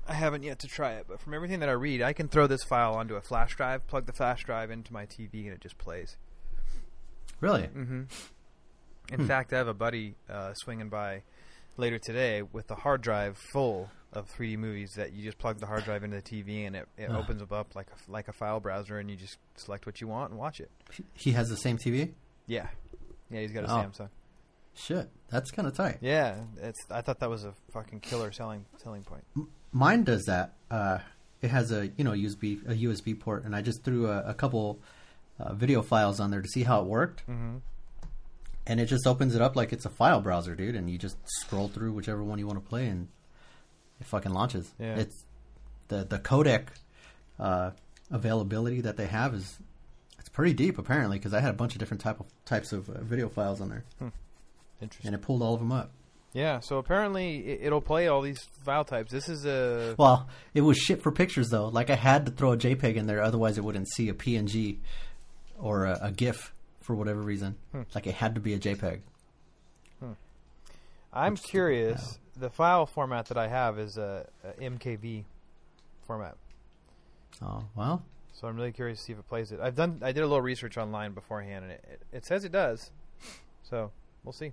Speaker 1: I haven't yet to try it, but from everything that I read, I can throw this file onto a flash drive, plug the flash drive into my TV, and it just plays.
Speaker 2: really.
Speaker 1: Mm-hmm. In
Speaker 2: Hmm.
Speaker 1: fact, I have a buddy uh, swinging by later today with the hard drive full of 3D movies that you just plug the hard drive into the TV and it, it
Speaker 2: Ah.
Speaker 1: opens up like a, like a file browser, and you just select what you want and watch it.
Speaker 2: He has the same TV.
Speaker 1: Yeah, yeah, he's got a
Speaker 2: Oh.
Speaker 1: Samsung.
Speaker 2: Shit, that's kind of tight.
Speaker 1: Yeah, it's. I thought that was a fucking killer selling selling point.
Speaker 2: Mine does that. Uh, it has a you know USB a USB port, and I just threw a, a couple uh, video files on there to see how it worked,
Speaker 1: Mm-hmm.
Speaker 2: And it just opens it up like it's a file browser, dude. And you just scroll through whichever one you want to play, and it fucking launches.
Speaker 1: Yeah.
Speaker 2: It's the the codec uh, availability that they have is it's pretty deep apparently because I had a bunch of different type of types of uh, video files on there,
Speaker 1: Interesting.
Speaker 2: and it pulled all of them up.
Speaker 1: Yeah, so apparently it, it'll play all these file types. This is a
Speaker 2: Well, it was shit for pictures though. Like I had to throw a JPEG in there, otherwise it wouldn't see a PNG or a, a GIF for whatever reason.
Speaker 1: Hmm.
Speaker 2: Like it had to be a JPEG.
Speaker 1: I'm curious. The file format that I have is a, a MKV format,
Speaker 2: Oh well,
Speaker 1: so I'm really curious to see if it plays it. I've done. I did a little research online beforehand, and it, it, it says it does. So we'll see.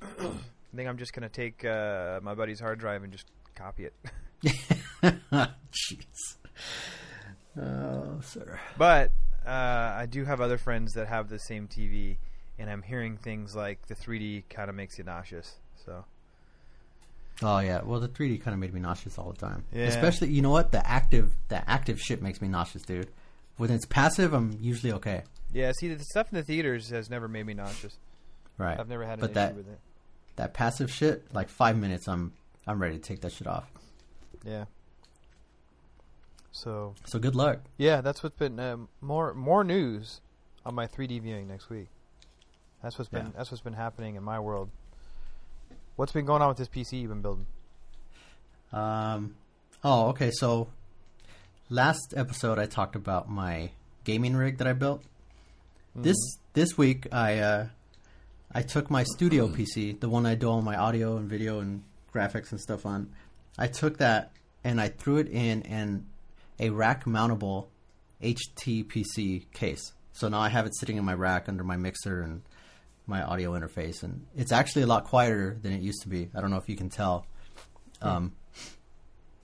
Speaker 1: I think I'm just gonna take uh, my buddy's hard drive and just copy it.
Speaker 2: jeez. Oh, sir.
Speaker 1: But uh, I do have other friends that have the same TV, and I'm hearing things like the 3D kind of makes you nauseous. So
Speaker 2: Oh yeah, well the 3D kind of made me nauseous all the time.
Speaker 1: Yeah.
Speaker 2: Especially, you know what? The active, the active shit makes me nauseous, dude. When it's passive, I'm usually okay.
Speaker 1: Yeah, see, the stuff in the theaters has never made me nauseous.
Speaker 2: Right.
Speaker 1: I've never had an
Speaker 2: But
Speaker 1: issue
Speaker 2: that
Speaker 1: with it.
Speaker 2: that passive shit, like five minutes, I'm I'm ready to take that shit off.
Speaker 1: Yeah. So
Speaker 2: So good luck.
Speaker 1: yeah, that's what's been um, more more news on my 3D viewing next week. That's what's been
Speaker 2: Yeah.
Speaker 1: that's what's been happening in my world. What's been going on with this PC you've been building?
Speaker 2: Um, oh, okay. So last episode, I talked about my gaming rig that I built. This this week, I uh, I took my studio PC, the one I do all my audio and video and graphics and stuff on. I took that and I threw it in an a rack mountable HTPC case. So now I have it sitting in my rack under my mixer and my audio interface, and it's actually a lot quieter than it used to be. I don't know if you can tell. Um,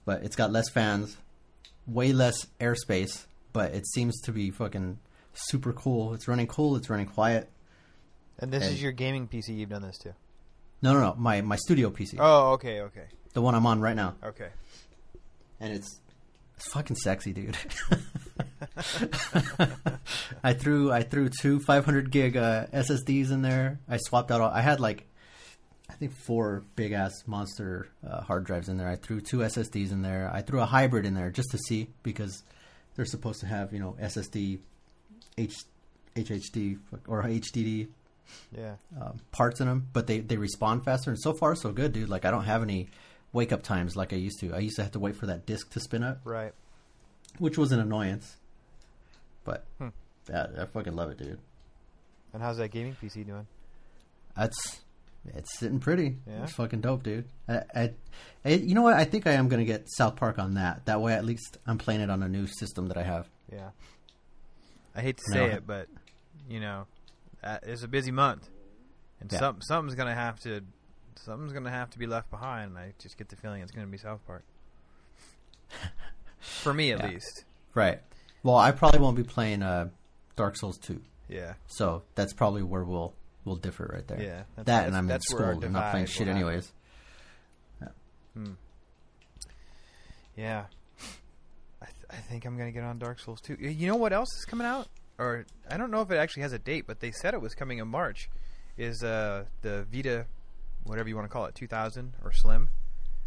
Speaker 2: but it's got less fans, way less airspace, but it seems to be fucking super cool. It's running cool. It's running quiet.
Speaker 1: And this
Speaker 2: And-
Speaker 1: is your gaming PC you've done this to.
Speaker 2: No, no, no. My my studio PC,
Speaker 1: Oh, okay, okay,
Speaker 2: the one I'm on right now,
Speaker 1: okay.
Speaker 2: and it's it's fucking sexy, dude. I threw I threw two 500 gig uh, SSDs in there. I swapped out all. I had like I think four big ass monster uh, hard drives in there. I threw two SSDs in there. I threw a hybrid in there just to see because they're supposed to have you know SSD, H, HHD or HDD
Speaker 1: Yeah.
Speaker 2: um, parts in them, but they they respond faster. And so far so good, dude. Like I don't have any wake up times like I used to. I used to have to wait for that disk to spin up,
Speaker 1: Right.
Speaker 2: which was an annoyance. But
Speaker 1: Hmm.
Speaker 2: yeah, I fucking love it, dude.
Speaker 1: And how's that gaming PC doing?
Speaker 2: That's it's sitting pretty.
Speaker 1: Yeah?
Speaker 2: It's fucking dope, dude. I, I, I, you know what? I think I am gonna get South Park on that. That way, at least I'm playing it on a new system that I have.
Speaker 1: Yeah. I hate to say it, but you know, uh, it's a busy month, and
Speaker 2: Yeah.
Speaker 1: some something's gonna have to something's gonna have to be left behind. And I just get the feeling it's gonna be South Park. For me, at
Speaker 2: Yeah.
Speaker 1: least.
Speaker 2: Right. Well, I probably won't be playing uh, Dark Souls two,
Speaker 1: Yeah.
Speaker 2: so that's probably where we'll we'll differ right there.
Speaker 1: Yeah. That's,
Speaker 2: that and I'm in
Speaker 1: that's
Speaker 2: school and not playing shit anyways.
Speaker 1: Hmm. Yeah. I, th- I think I'm gonna get on Dark Souls 2. You know what else is coming out? Or I don't know if it actually has a date, but they said it was coming in March. Is uh the Vita, whatever you want to call it, 2000 or Slim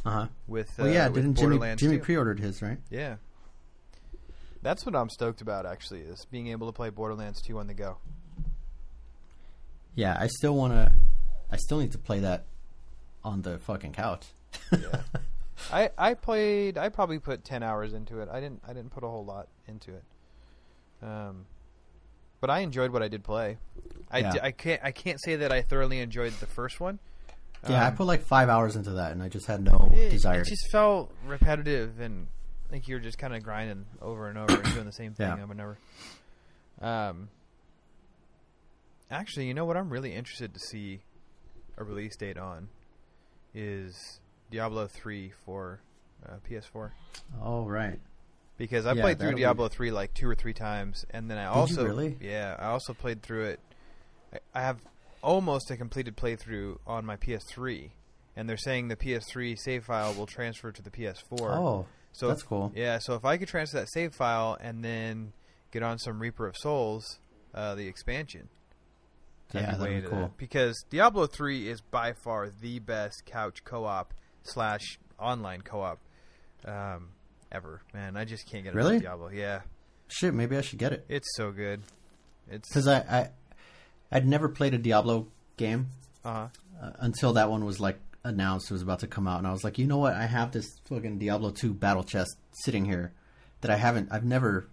Speaker 2: Uh huh.
Speaker 1: with uh,
Speaker 2: Well, yeah.
Speaker 1: with
Speaker 2: Didn't Jimmy Jimmy
Speaker 1: 2.
Speaker 2: pre-ordered his right?
Speaker 1: Yeah. That's what I'm stoked about. Actually, is being able to play Borderlands 2 on the go.
Speaker 2: Yeah. I still want to. I still need to play that on the fucking couch.
Speaker 1: Yeah. I I played. I probably put ten hours into it. I didn't. I didn't put a whole lot into it. Um, but I enjoyed what I did play. I,
Speaker 2: Yeah.
Speaker 1: di- I can't. I can't say that I thoroughly enjoyed the first one.
Speaker 2: Yeah, I
Speaker 1: Um,
Speaker 2: put like five hours into that, and I just had no
Speaker 1: it,
Speaker 2: desire.
Speaker 1: it just felt repetitive, and I think you're just kind of grinding over and over and doing the same thing
Speaker 2: Yeah.
Speaker 1: over and over. Um. Actually, you know what? I'm really interested to see a release date on is Diablo 3 for uh, PS4.
Speaker 2: oh right.
Speaker 1: because I
Speaker 2: Yeah,
Speaker 1: played through
Speaker 2: that'll be-
Speaker 1: Diablo three like two or three times, and then I
Speaker 2: you
Speaker 1: also
Speaker 2: really?
Speaker 1: yeah I also played through it. I, I have almost a completed playthrough on my PS3, and they're saying the PS3 save file will transfer to the PS4.
Speaker 2: Oh,
Speaker 1: so
Speaker 2: that's
Speaker 1: if-
Speaker 2: cool.
Speaker 1: Yeah, so if I could transfer that save file and then get on some Reaper of Souls, uh, the expansion. that'd
Speaker 2: Yeah,
Speaker 1: be
Speaker 2: that'd be
Speaker 1: into that.
Speaker 2: cool.
Speaker 1: Because Diablo three is by far the best couch co-op slash online co-op um, ever. Man, I just can't get
Speaker 2: Really?
Speaker 1: Diablo. Yeah,
Speaker 2: Shit, maybe I should get it
Speaker 1: it's so good. It's
Speaker 2: because I, I I'd never played a Diablo game
Speaker 1: uh
Speaker 2: uh, until that one was like announced it was about to come out, and I was like, you know what? I have this fucking Diablo two battle chest sitting here that I haven't. I've never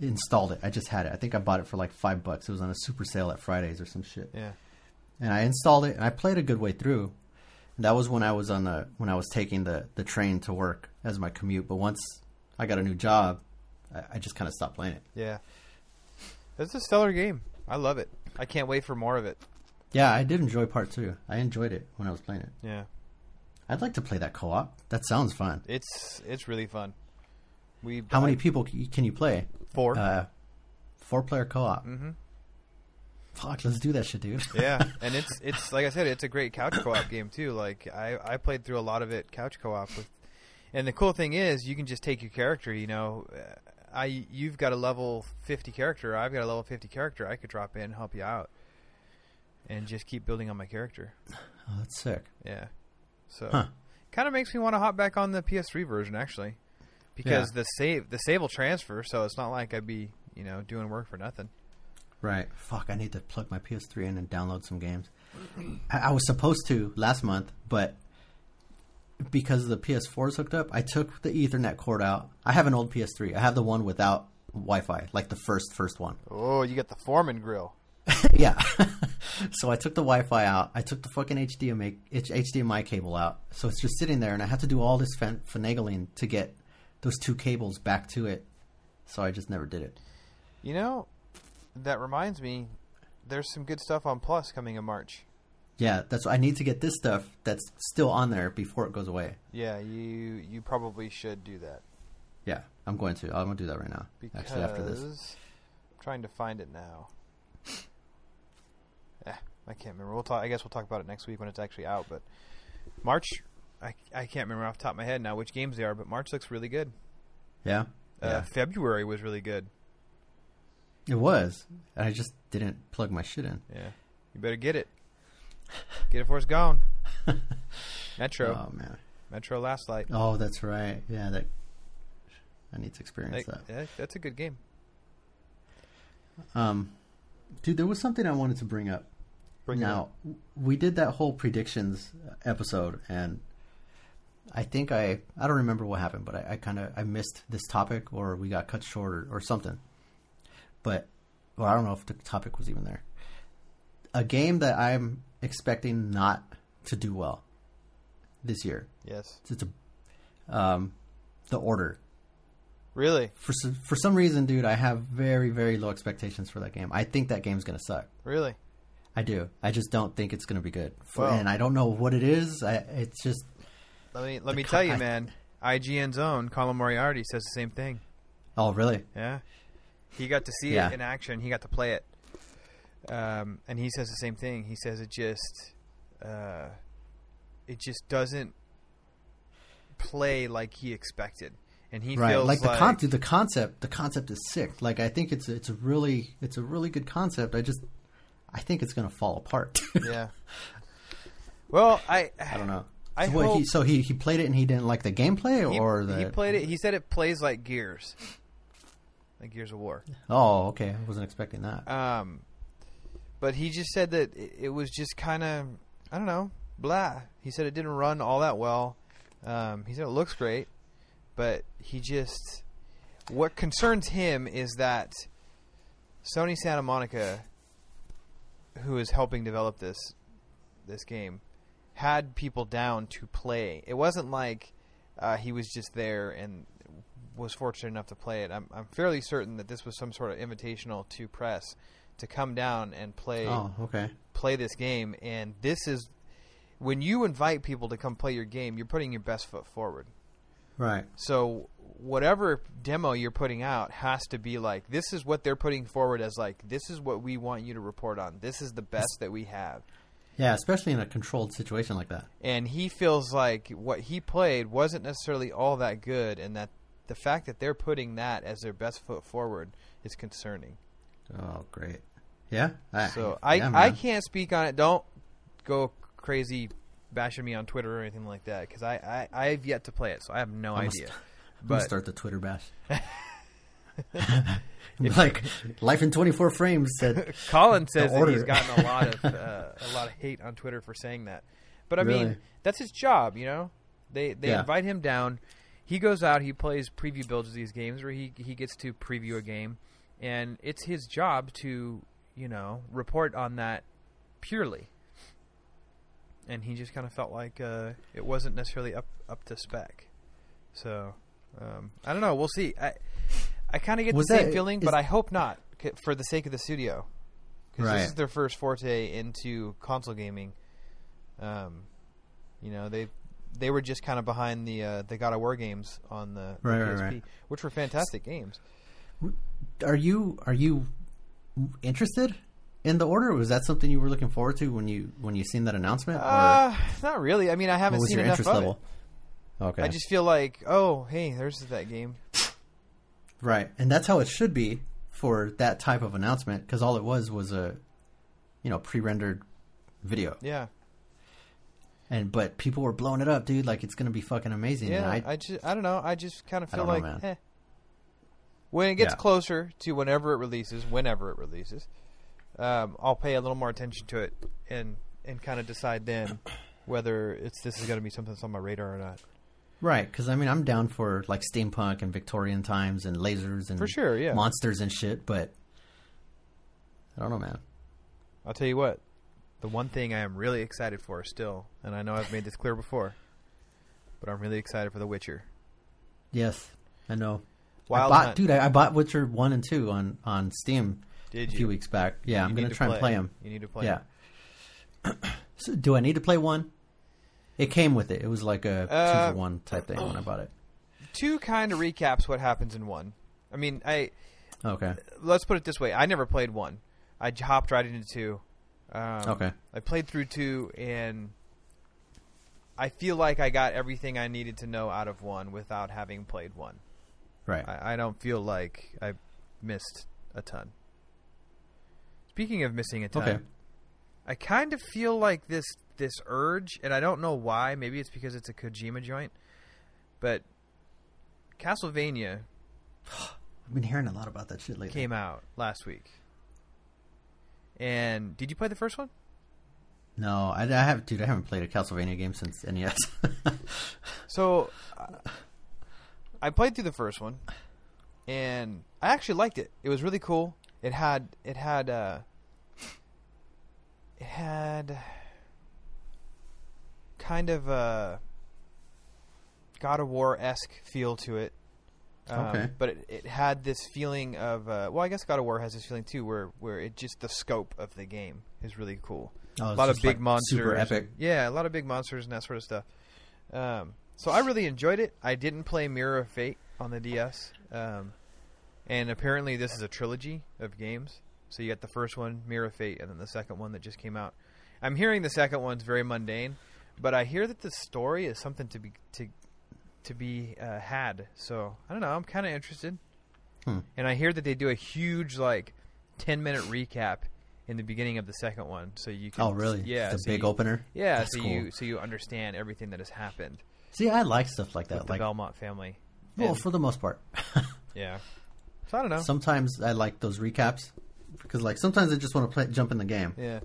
Speaker 2: installed it. I just had it. I think I bought it for like five bucks. It was on a super sale at Fridays or some shit.
Speaker 1: yeah
Speaker 2: and I installed it and I played a good way through. And that was when I was on the when I was taking the the train to work as my commute. But once I got a new job, I, I just kind of stopped playing it.
Speaker 1: yeah. It's a stellar game. I love it. I can't wait for more of it.
Speaker 2: Yeah, I did enjoy part two. I enjoyed it when I was playing it.
Speaker 1: Yeah,
Speaker 2: I'd like to play that co-op. That sounds fun.
Speaker 1: it's it's really fun. We
Speaker 2: How many people can you play?
Speaker 1: four?
Speaker 2: Uh, four player co-op.
Speaker 1: mm-hmm.
Speaker 2: Fuck, let's do that shit, dude.
Speaker 1: yeah, and it's it's like I said, it's a great couch co-op game too. Like I I played through a lot of it couch co-op with, and the cool thing is you can just take your character. You know, uh, I you've got a level fifty character, I've got a level fifty character. I could drop in and help you out, and just keep building on my character.
Speaker 2: oh, that's sick.
Speaker 1: Yeah, so
Speaker 2: Huh.
Speaker 1: kind of makes me want to hop back on the PS3 version actually, because the save the save will transfer, so it's not like I'd be you know doing work for nothing.
Speaker 2: Right. Fuck, I need to plug my PS3 in and download some games. I, I was supposed to last month, but because the PS4 is hooked up, I took the Ethernet cord out. I have an old PS3. I have the one without Wi-Fi, like the first first one.
Speaker 1: Oh, you got the Foreman grill.
Speaker 2: yeah. so I took the Wi-Fi out. I took the fucking HDMI HDMI cable out. So it's just sitting there, and I had to do all this fin- finagling to get those two cables back to it. So I just never did it.
Speaker 1: You know, that reminds me, there's some good stuff on Plus coming in March.
Speaker 2: Yeah, that's I need to get this stuff that's still on there before it goes away.
Speaker 1: Yeah, you you probably should do that
Speaker 2: Yeah, I'm going to. I'm going to do that right now.
Speaker 1: because
Speaker 2: Actually, after this.
Speaker 1: I'm trying to find it now. Eh, I can't remember. We'll talk. I guess we'll talk about it next week when it's actually out. But March, I I can't remember off the top of my head now which games they are. But March looks really good.
Speaker 2: Yeah,
Speaker 1: Uh,
Speaker 2: yeah,
Speaker 1: February was really good.
Speaker 2: it was. I just didn't plug my shit in.
Speaker 1: Yeah, you better get it. Get it before it's gone. Metro,
Speaker 2: Oh man.
Speaker 1: Metro Last Light.
Speaker 2: Oh, that's right. Yeah, that. I need to experience that.
Speaker 1: yeah, that's a good game.
Speaker 2: Um, dude, there was something I wanted to bring up.
Speaker 1: Bring
Speaker 2: now,
Speaker 1: up.
Speaker 2: we did that whole predictions episode, and I think I I don't remember what happened, but I, I kind of I missed this topic, or we got cut short, or, or something. But well, I don't know if the topic was even there. A game that I'm expecting not to do well this year.
Speaker 1: Yes.
Speaker 2: It's a um, the order.
Speaker 1: Really?
Speaker 2: For some, for some reason, dude, I have very very low expectations for that game. I think that game's gonna suck.
Speaker 1: Really?
Speaker 2: I do. I just don't think it's going to be good. For,
Speaker 1: Well-
Speaker 2: and I don't know what it is. I, it's just
Speaker 1: Let me let me tell you,
Speaker 2: I-
Speaker 1: man. IGN's own Colin Moriarty says the same thing.
Speaker 2: oh really?
Speaker 1: Yeah, he got to see
Speaker 2: Yeah.
Speaker 1: it in action. He got to play it, um, and he says the same thing. He says it just, uh, it just doesn't play like he expected, and he
Speaker 2: right.
Speaker 1: feels
Speaker 2: Like
Speaker 1: like,
Speaker 2: the con- the concept. The concept is sick. Like I think it's it's a really it's a really good concept. I just I think it's going to fall apart.
Speaker 1: yeah. Well, I
Speaker 2: I don't know.
Speaker 1: I
Speaker 2: so, what, he, so he he played it and he didn't like the gameplay
Speaker 1: he,
Speaker 2: or the
Speaker 1: he played it. He said it plays like Gears, like Gears of War.
Speaker 2: Oh, okay. I wasn't expecting that.
Speaker 1: Um, but he just said that it, was just kind of, I don't know, blah. He said it didn't run all that well. Um, he said it looks great, but he just, what concerns him is that Sony Santa Monica, who is helping develop this this game, had people down to play. It wasn't like uh, he was just there and was fortunate enough to play it. I'm, I'm fairly certain that this was some sort of invitational to press to come down and play
Speaker 2: oh, okay.
Speaker 1: play this game. And this is when you invite people to come play your game, you're putting your best foot forward.
Speaker 2: Right.
Speaker 1: So whatever demo you're putting out has to be like this is what they're putting forward as like this is what we want you to report on. This is the best that we have.
Speaker 2: Yeah, especially in a controlled situation like that.
Speaker 1: and he feels like what he played wasn't necessarily all that good, and that the fact that they're putting that as their best foot forward is concerning.
Speaker 2: Oh, great. Yeah. I,
Speaker 1: So I
Speaker 2: yeah,
Speaker 1: I can't speak on it. Don't go crazy bashing me on Twitter or anything like that because I, I I've yet to play it, so I have no
Speaker 2: I'm
Speaker 1: idea.
Speaker 2: st- I'm start the Twitter bash. like life in 24 frames said
Speaker 1: Colin says that he's gotten a lot of uh, a lot of hate on Twitter for saying that. But I mean, that's his job, you know. They they
Speaker 2: Yeah.
Speaker 1: invite him down. He goes out. He plays preview builds of these games where he he gets to preview a game, and it's his job to you know report on that purely. And he just kind of felt like uh, it wasn't necessarily up up to spec. So um, I don't know. We'll see. I I kind of get
Speaker 2: Was
Speaker 1: the same
Speaker 2: that-
Speaker 1: feeling,
Speaker 2: is-
Speaker 1: but I hope not for the sake of the studio because
Speaker 2: Right.
Speaker 1: this is their first forte into console gaming. Um, you know they they were just kind of behind the uh, the God of War games on the, the
Speaker 2: Right, right,
Speaker 1: PSP,
Speaker 2: right.
Speaker 1: which were fantastic games.
Speaker 2: are you are you interested in the order? Was that something you were looking forward to when you when you seen that announcement? Or
Speaker 1: Uh, not really. I mean, I haven't
Speaker 2: what was
Speaker 1: seen
Speaker 2: your
Speaker 1: enough
Speaker 2: interest
Speaker 1: of
Speaker 2: level?
Speaker 1: it.
Speaker 2: Okay,
Speaker 1: I just feel like, oh, hey, there's that game.
Speaker 2: right, and that's how it should be for that type of announcement because all it was was a you know pre-rendered video,
Speaker 1: Yeah,
Speaker 2: and but people were blowing it up, dude. Like it's gonna be fucking amazing.
Speaker 1: yeah.
Speaker 2: and
Speaker 1: I, just, I don't know. I just kind of feel
Speaker 2: know,
Speaker 1: like,
Speaker 2: man.
Speaker 1: eh. When it gets
Speaker 2: Yeah.
Speaker 1: closer to whenever it releases, whenever it releases, um, I'll pay a little more attention to it and and kind of decide then whether it's this is going to be something that's on my radar or not.
Speaker 2: Right, because I mean, I'm down for like steampunk and Victorian times and lasers and
Speaker 1: For sure, yeah.
Speaker 2: monsters and shit. But I don't know, man.
Speaker 1: I'll tell you what. The one thing I am really excited for still, and I know I've made this clear before, but I'm really excited for The Witcher.
Speaker 2: Yes, I know.
Speaker 1: Wild
Speaker 2: I bought,
Speaker 1: Hunt.
Speaker 2: dude. I, I bought Witcher one and two on on Steam
Speaker 1: Did
Speaker 2: a
Speaker 1: you?
Speaker 2: few weeks back. Yeah,
Speaker 1: You
Speaker 2: I'm gonna
Speaker 1: to
Speaker 2: try and play them.
Speaker 1: You need to play
Speaker 2: Yeah. So, do I need to play one? It came with it. It was like a
Speaker 1: Uh,
Speaker 2: two for one type thing when I bought it.
Speaker 1: Two kind of recaps what happens in one. I mean, I
Speaker 2: Okay.
Speaker 1: let's put it this way: I never played one. I hopped right into two. Um,
Speaker 2: Okay.
Speaker 1: I played through two, and I feel like I got everything I needed to know out of one without having played one.
Speaker 2: Right.
Speaker 1: I, I don't feel like I missed a ton. Speaking of missing a ton,
Speaker 2: Okay.
Speaker 1: I kind of feel like this this urge, and I don't know why. Maybe it's because it's a Kojima joint, but Castlevania
Speaker 2: I've been hearing a lot about that shit lately.
Speaker 1: came out last week. And did you play the first one?
Speaker 2: No, I, I have, dude. I haven't played a Castlevania game since NES.
Speaker 1: So uh, I played through the first one, and I actually liked it. It was really cool. It had it had uh, it had kind of a God of War esque feel to it. Um,
Speaker 2: Okay.
Speaker 1: But it, it had this feeling of uh, well, I guess God of War has this feeling too, where where it just the scope of the game is really cool
Speaker 2: Oh,
Speaker 1: a lot of big
Speaker 2: like,
Speaker 1: monsters.
Speaker 2: super epic.
Speaker 1: and- yeah, a lot of big monsters and that sort of stuff. Um, so I really enjoyed it. I didn't play Mirror of Fate on the DS, um, and apparently this is a trilogy of games. So you got the first one, Mirror of Fate, and then the second one that just came out. I'm hearing the second one's very mundane, but I hear that the story is something to be to to be uh, had. So I don't know. I'm kind of interested,
Speaker 2: Hmm.
Speaker 1: and I hear that they do a huge like 10 minute recap in the beginning of the second one, so you can.
Speaker 2: Oh, really?
Speaker 1: Yeah,
Speaker 2: The
Speaker 1: so
Speaker 2: big
Speaker 1: you-
Speaker 2: opener.
Speaker 1: Yeah,
Speaker 2: That's
Speaker 1: so
Speaker 2: cool.
Speaker 1: you so you understand everything that has happened
Speaker 2: See, I like stuff like
Speaker 1: with
Speaker 2: that.
Speaker 1: the
Speaker 2: Like,
Speaker 1: Belmont family.
Speaker 2: well,
Speaker 1: And-
Speaker 2: for the most part.
Speaker 1: yeah. So I don't know.
Speaker 2: sometimes I like those recaps because, like, sometimes I just want to play, jump in the game.
Speaker 1: yeah.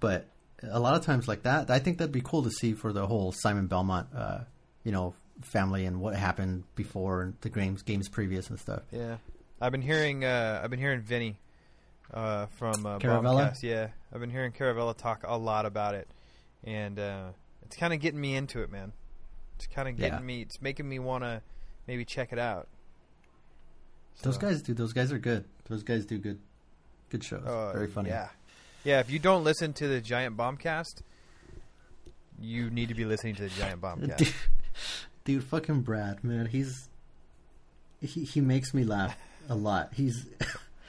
Speaker 2: But a lot of times, like that, I think that'd be cool to see for the whole Simon Belmont, uh, you know, family and what happened before and the games games previous and stuff.
Speaker 1: Yeah, I've been hearing. Uh, I've been hearing Vinny uh, from uh,
Speaker 2: Caravella?
Speaker 1: Bombcast. Yeah, I've been hearing Caravella talk a lot about it, and uh, it's kind of getting me into it, man. It's kind of getting
Speaker 2: Yeah.
Speaker 1: me. It's making me want to maybe check it out.
Speaker 2: Those guys do. Those guys are good. Those guys do good, good shows.
Speaker 1: uh,
Speaker 2: Very funny.
Speaker 1: Yeah, yeah. If you don't listen to the Giant Bombcast, you need to be listening to the Giant Bombcast.
Speaker 2: Dude, dude, fucking Brad, man, he's he he makes me laugh a lot. He's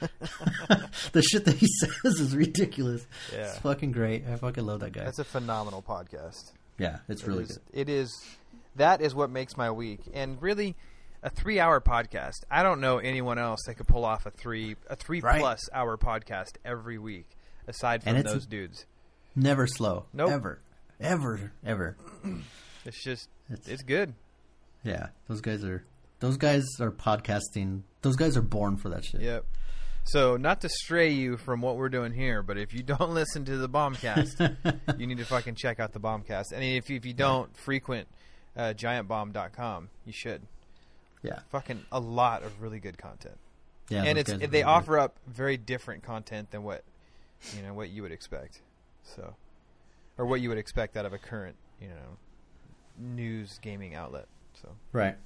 Speaker 2: the shit that he says is ridiculous.
Speaker 1: Yeah.
Speaker 2: It's fucking great. I fucking love that guy.
Speaker 1: That's a phenomenal podcast.
Speaker 2: yeah, it's
Speaker 1: It
Speaker 2: really
Speaker 1: is-
Speaker 2: good.
Speaker 1: It is. That is what makes my week, and really, a three-hour podcast. I don't know anyone else that could pull off a three a three
Speaker 2: Right.
Speaker 1: plus hour podcast every week, aside from those dudes.
Speaker 2: Never slow.
Speaker 1: Nope.
Speaker 2: Ever. Ever. Ever.
Speaker 1: It's just
Speaker 2: It's-
Speaker 1: it's good.
Speaker 2: Yeah, those guys are those guys are podcasting. Those guys are born for that shit.
Speaker 1: Yep. So, not to stray you from what we're doing here, but if you don't listen to the Bombcast, you need to fucking check out the Bombcast. And if you, if you don't frequent uh, GiantBomb.com, you should.
Speaker 2: Yeah.
Speaker 1: Fucking a lot of really good content.
Speaker 2: Yeah,
Speaker 1: and it's they
Speaker 2: really good.
Speaker 1: offer up very different content than what you know what you would expect. So, or what you would expect out of a current you know news gaming outlet. So
Speaker 2: right.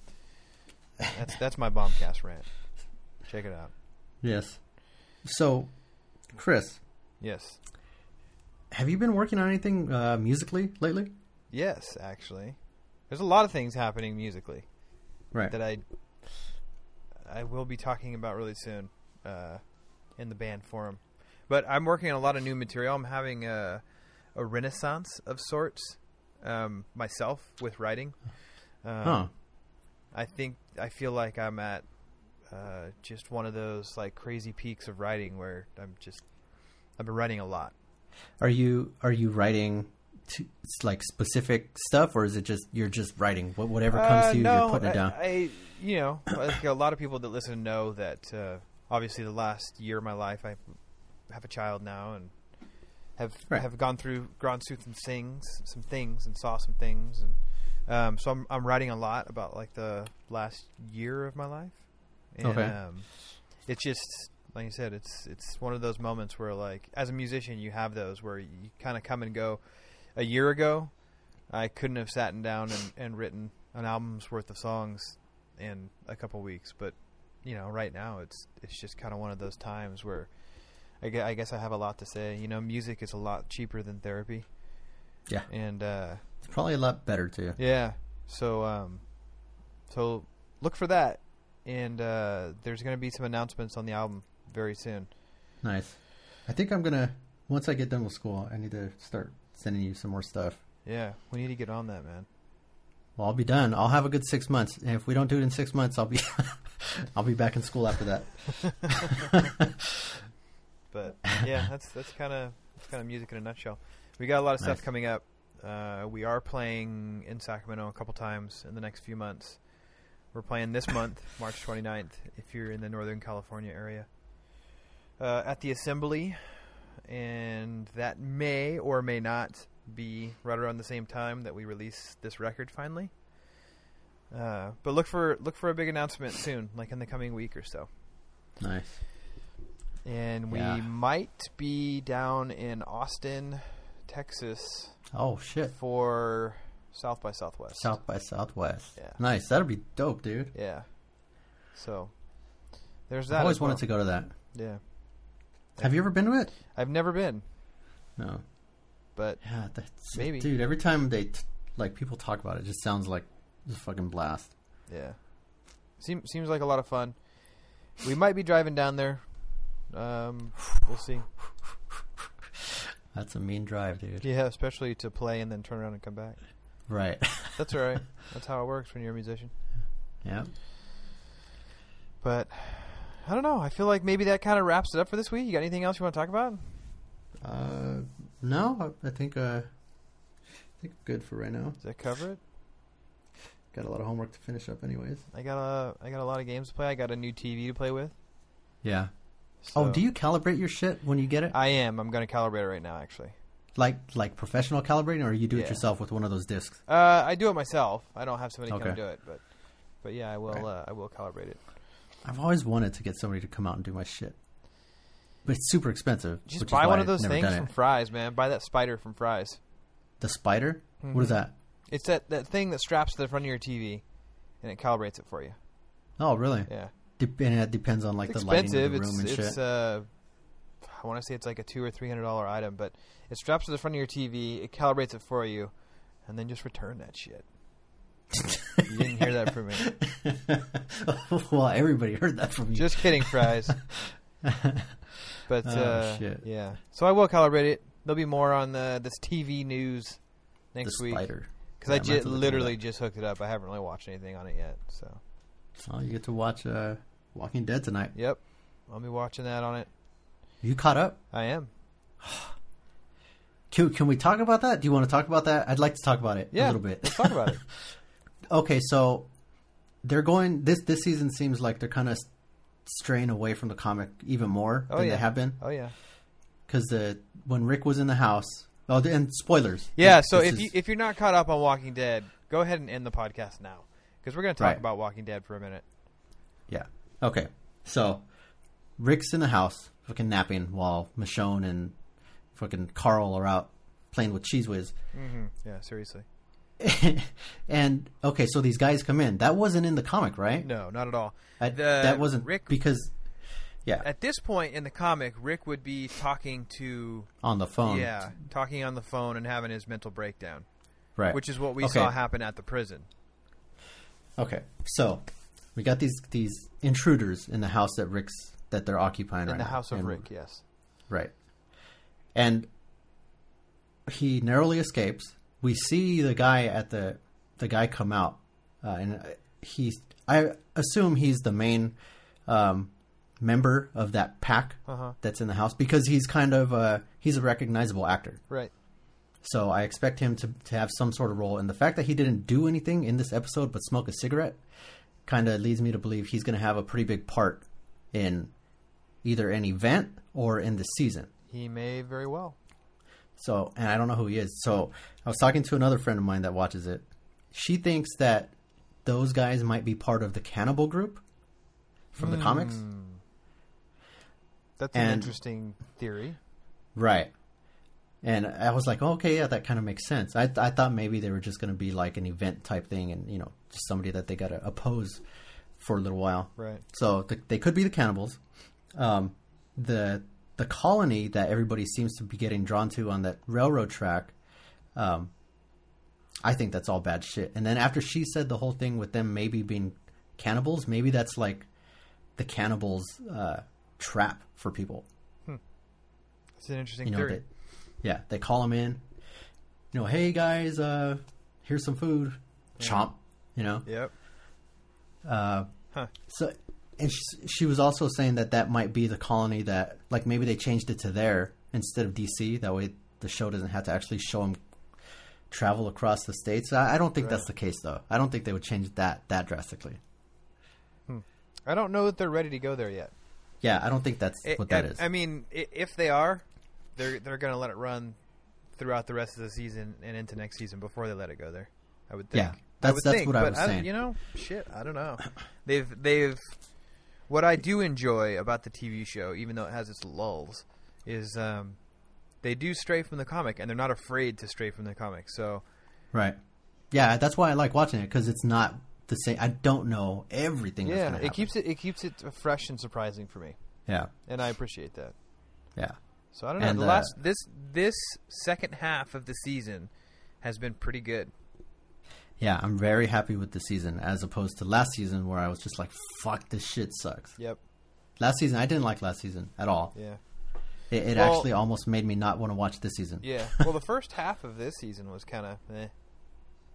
Speaker 1: that's that's my bombcast rant. Check it out.
Speaker 2: Yes. So, Kris,
Speaker 1: Yes,
Speaker 2: have you been working on anything uh, musically lately?
Speaker 1: yes, actually, there's a lot of things happening musically
Speaker 2: Right.
Speaker 1: that I I will be talking about really soon uh, in the band forum. But I'm working on a lot of new material. I'm having a, a renaissance of sorts um, myself with writing. Um,
Speaker 2: Huh.
Speaker 1: I think I feel like I'm at uh, just one of those like crazy peaks of writing where I'm just I've been writing a lot.
Speaker 2: Are you are you writing to, like specific stuff, or is it just you're just writing Wh- whatever comes
Speaker 1: Uh,
Speaker 2: to you?
Speaker 1: no,
Speaker 2: you're putting it
Speaker 1: I,
Speaker 2: down.
Speaker 1: I, you know, like a lot of people that listen know that uh, obviously the last year of my life, I have a child now and have
Speaker 2: Right.
Speaker 1: have gone through gone through some things, some things, and saw some things, and um, so I'm I'm writing a lot about like the last year of my life. And,
Speaker 2: Okay.
Speaker 1: Um, it's just like you said, it's it's one of those moments where like as a musician, you have those where you kind of come and go. A year ago, I couldn't have sat down and, and written an album's worth of songs in a couple weeks, but you know, right now it's it's just kind of one of those times where I gue- I guess I have a lot to say. You know, music is a lot cheaper than therapy,
Speaker 2: yeah,
Speaker 1: and uh,
Speaker 2: it's probably a lot better too.
Speaker 1: yeah, so um, so look for that, and uh, there's going to be some announcements on the album very soon.
Speaker 2: Nice. I think I'm gonna once I get done with school, I need to start sending you some more stuff.
Speaker 1: Yeah, we need to get on that, man.
Speaker 2: Well, I'll be done. I'll have a good six months, and if we don't do it in six months, I'll be I'll be back in school after that.
Speaker 1: But yeah, that's that's kind of that's kind of music in a nutshell. We got a lot of stuff coming up. Uh, we are playing in Sacramento a couple times in the next few months. We're playing this month, March 29th, if you're in the Northern California area, uh, at the Assembly, and that may or may not be right around the same time that we release this record finally. Uh, but look for look for a big announcement soon, like in the coming week or so
Speaker 2: nice.
Speaker 1: and we
Speaker 2: Yeah.
Speaker 1: might be down in Austin, Texas
Speaker 2: Oh shit.
Speaker 1: for South by Southwest.
Speaker 2: South by Southwest.
Speaker 1: Yeah.
Speaker 2: Nice. That'll be dope, dude.
Speaker 1: Yeah. So there's that.
Speaker 2: I've always
Speaker 1: well.
Speaker 2: wanted to go to that.
Speaker 1: Yeah.
Speaker 2: Have you ever been to it?
Speaker 1: I've never been,
Speaker 2: No.
Speaker 1: but
Speaker 2: Yeah, that's
Speaker 1: Maybe.
Speaker 2: dude. Every time they t- like people talk about it, it just sounds like just fucking blast.
Speaker 1: yeah, seems seems like a lot of fun. We might be driving down there. Um, we'll see.
Speaker 2: That's a mean drive, dude.
Speaker 1: Yeah, especially to play and then turn around and come back.
Speaker 2: Right.
Speaker 1: That's all right. That's how it works when you're a musician.
Speaker 2: yeah.
Speaker 1: But I don't know. I feel like maybe that kind of wraps it up for this week. You got anything else you want to talk about?
Speaker 2: Uh, no, I, I think uh, I think I'm good for right now.
Speaker 1: Does that cover it?
Speaker 2: Got a lot of homework to finish up, anyways.
Speaker 1: I got a I got a lot of games to play. I got a new TV to play with.
Speaker 2: Yeah.
Speaker 1: So
Speaker 2: oh, do you calibrate your shit when you get it?
Speaker 1: I am. I'm going to calibrate it right now, actually.
Speaker 2: like like professional calibrating, or you do it yourself with one of those discs?
Speaker 1: Uh, I do it myself. I don't have somebody come do it, but but yeah, I will.
Speaker 2: Okay.
Speaker 1: Uh, I will calibrate it.
Speaker 2: I've always wanted to get somebody to come out and do my shit, but it's super expensive.
Speaker 1: Just buy one of those things from. Fry's, man. Buy that spider from Fry's.
Speaker 2: The spider. What is
Speaker 1: Mhm.
Speaker 2: that?
Speaker 1: It's that that thing that straps to the front of your TV, and it calibrates it for you.
Speaker 2: Oh, really?
Speaker 1: Yeah,
Speaker 2: Dep- and it depends on like
Speaker 1: it's
Speaker 2: the lighting of
Speaker 1: expensive.
Speaker 2: the room
Speaker 1: it's
Speaker 2: and
Speaker 1: it's
Speaker 2: shit.
Speaker 1: uh, I want to say it's like a two or three hundred dollar item, but it straps to the front of your TV. It calibrates it for you, and then just return that shit. You didn't hear that from me.
Speaker 2: well, everybody heard that from you.
Speaker 1: Just kidding, Fry's. But
Speaker 2: Oh,
Speaker 1: uh,
Speaker 2: shit.
Speaker 1: yeah, so I will calibrate it. There'll be more on the this TV news
Speaker 2: the
Speaker 1: next week because
Speaker 2: Yeah,
Speaker 1: I
Speaker 2: I'm gonna
Speaker 1: ju-
Speaker 2: have to look into
Speaker 1: literally just hooked it up. I haven't really watched anything on it yet. So
Speaker 2: Oh, you get to watch uh, Walking Dead tonight.
Speaker 1: yep, I'll be watching that on it.
Speaker 2: You caught up?
Speaker 1: I am.
Speaker 2: Can, can we talk about that? Do you want to talk about that? I'd like to talk about it
Speaker 1: Yeah,
Speaker 2: a little bit.
Speaker 1: let's talk about it.
Speaker 2: okay, so they're going this this season seems like they're kind of straying away from the comic even more
Speaker 1: Oh,
Speaker 2: than
Speaker 1: yeah.
Speaker 2: they have been
Speaker 1: Oh yeah,
Speaker 2: because the when Rick was in the house. Oh, and spoilers.
Speaker 1: yeah.
Speaker 2: This-
Speaker 1: So
Speaker 2: this
Speaker 1: if
Speaker 2: is-
Speaker 1: you if you're not caught up on Walking Dead, go ahead and end the podcast now because we're going to talk
Speaker 2: Right.
Speaker 1: about Walking Dead for a minute.
Speaker 2: Yeah. Okay. So Rick's in the house, fucking napping, while Michonne and fucking Carl are out playing with Cheez Whiz.
Speaker 1: hmm Yeah, seriously.
Speaker 2: And okay, so these guys come in. That wasn't in the comic, right?
Speaker 1: No, not at all.
Speaker 2: I-
Speaker 1: The-
Speaker 2: that wasn't
Speaker 1: Rick-
Speaker 2: because yeah,
Speaker 1: At this point in the comic, Rick would be talking to
Speaker 2: on the phone.
Speaker 1: yeah, talking on the phone and having his mental breakdown,
Speaker 2: Right.
Speaker 1: which is what we
Speaker 2: Okay.
Speaker 1: saw happen at the prison.
Speaker 2: Okay. So we got these these intruders in the house that Rick's that they're occupying
Speaker 1: In
Speaker 2: right
Speaker 1: the
Speaker 2: now.
Speaker 1: house of
Speaker 2: And-
Speaker 1: Rick, yes.
Speaker 2: Right. and he narrowly escapes. We see the guy at the the guy come out, uh, and he's I assume he's the main um, member of that pack
Speaker 1: Uh-huh.
Speaker 2: that's in the house because he's kind of uh, he's a recognizable actor.
Speaker 1: Right.
Speaker 2: So I expect him to, to have some sort of role. And the fact that he didn't do anything in this episode but smoke a cigarette kind of leads me to believe he's going to have a pretty big part in either an event or in the season.
Speaker 1: He may very well.
Speaker 2: So, and I don't know who he is. So I was talking to another friend of mine that watches it. She thinks that those guys might be part of the cannibal group from the comics.
Speaker 1: That's an interesting theory.
Speaker 2: Right. And I was like, oh, okay, yeah, that kind of makes sense. I, I thought maybe they were just going to be like an event type thing and, you know, just somebody that they got to oppose for a little while.
Speaker 1: Right.
Speaker 2: So th- they could be the cannibals. Um, the the colony that everybody seems to be getting drawn to on that railroad track, um, I think that's all bad shit. And then after she said the whole thing with them maybe being cannibals, maybe that's like the cannibals' uh, trap for people.
Speaker 1: It's an interesting
Speaker 2: You know,
Speaker 1: theory.
Speaker 2: they, yeah, they call them in. You know, hey guys, uh, here's some food. Chomp. You know.
Speaker 1: Yep.
Speaker 2: Uh,
Speaker 1: Huh.
Speaker 2: So, and she, she was also saying that that might be the colony that, like, maybe they changed it to there instead of DC. That way, the show doesn't have to actually show them travel across the states. I, I don't think that's the case, though. I don't think they would change that that drastically.
Speaker 1: I don't know that they're ready to go there yet.
Speaker 2: Yeah, I don't think that's
Speaker 1: I-
Speaker 2: what that
Speaker 1: I-
Speaker 2: is.
Speaker 1: I mean, if they are, they're they're going to let it run throughout the rest of the season and into next season before they let it go there. I would think.
Speaker 2: Yeah,
Speaker 1: I
Speaker 2: that's- that's
Speaker 1: think,
Speaker 2: what I was
Speaker 1: don't-
Speaker 2: saying.
Speaker 1: You know, shit. I don't know. They've they've. What I do enjoy about the TV show, even though it has its lulls, is um, they do stray from the comic, and they're not afraid to stray from the comic. So
Speaker 2: right. Yeah, that's why I like watching it because it's not the same. I don't know everything.
Speaker 1: yeah, it keeps it it keeps it fresh and surprising for me,
Speaker 2: Yeah,
Speaker 1: and I appreciate that.
Speaker 2: yeah.
Speaker 1: So I don't know.
Speaker 2: And,
Speaker 1: the
Speaker 2: uh,
Speaker 1: last this this second half of the season has been pretty good.
Speaker 2: Yeah, I'm very happy with the season as opposed to last season where I was just like, "Fuck, this shit sucks."
Speaker 1: Yep.
Speaker 2: Last season, I didn't like last season at all.
Speaker 1: Yeah.
Speaker 2: It, it
Speaker 1: Well-
Speaker 2: actually almost made me not want to watch this season.
Speaker 1: Yeah. Well, the first half of this season was kind of. Eh.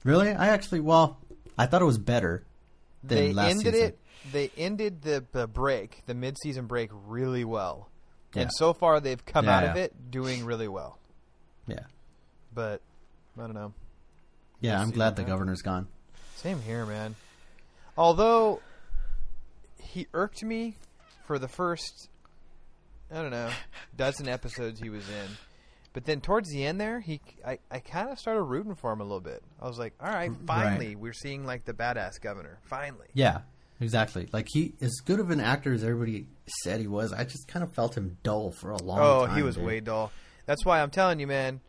Speaker 2: Really? I actually, well, I thought it was better than
Speaker 1: They
Speaker 2: last
Speaker 1: ended
Speaker 2: season.
Speaker 1: it. They ended the, the break, the mid-season break, really well,
Speaker 2: Yeah.
Speaker 1: and so far they've come
Speaker 2: Yeah,
Speaker 1: out of it doing really well.
Speaker 2: Yeah,
Speaker 1: But I don't know.
Speaker 2: yeah. I'm glad the governor's gone.
Speaker 1: Same here, man. Although he irked me for the first, I don't know, dozen episodes he was in. But then towards the end there, he I, I kind of started rooting for him a little bit. I was like, all right, finally, we're seeing like the badass governor. Finally.
Speaker 2: Yeah, exactly. Like he, as good of an actor as everybody said he was, I just kind of felt him dull for a long
Speaker 1: Oh,
Speaker 2: time.
Speaker 1: Oh, he was
Speaker 2: dude.
Speaker 1: way dull. That's why I'm telling you, man.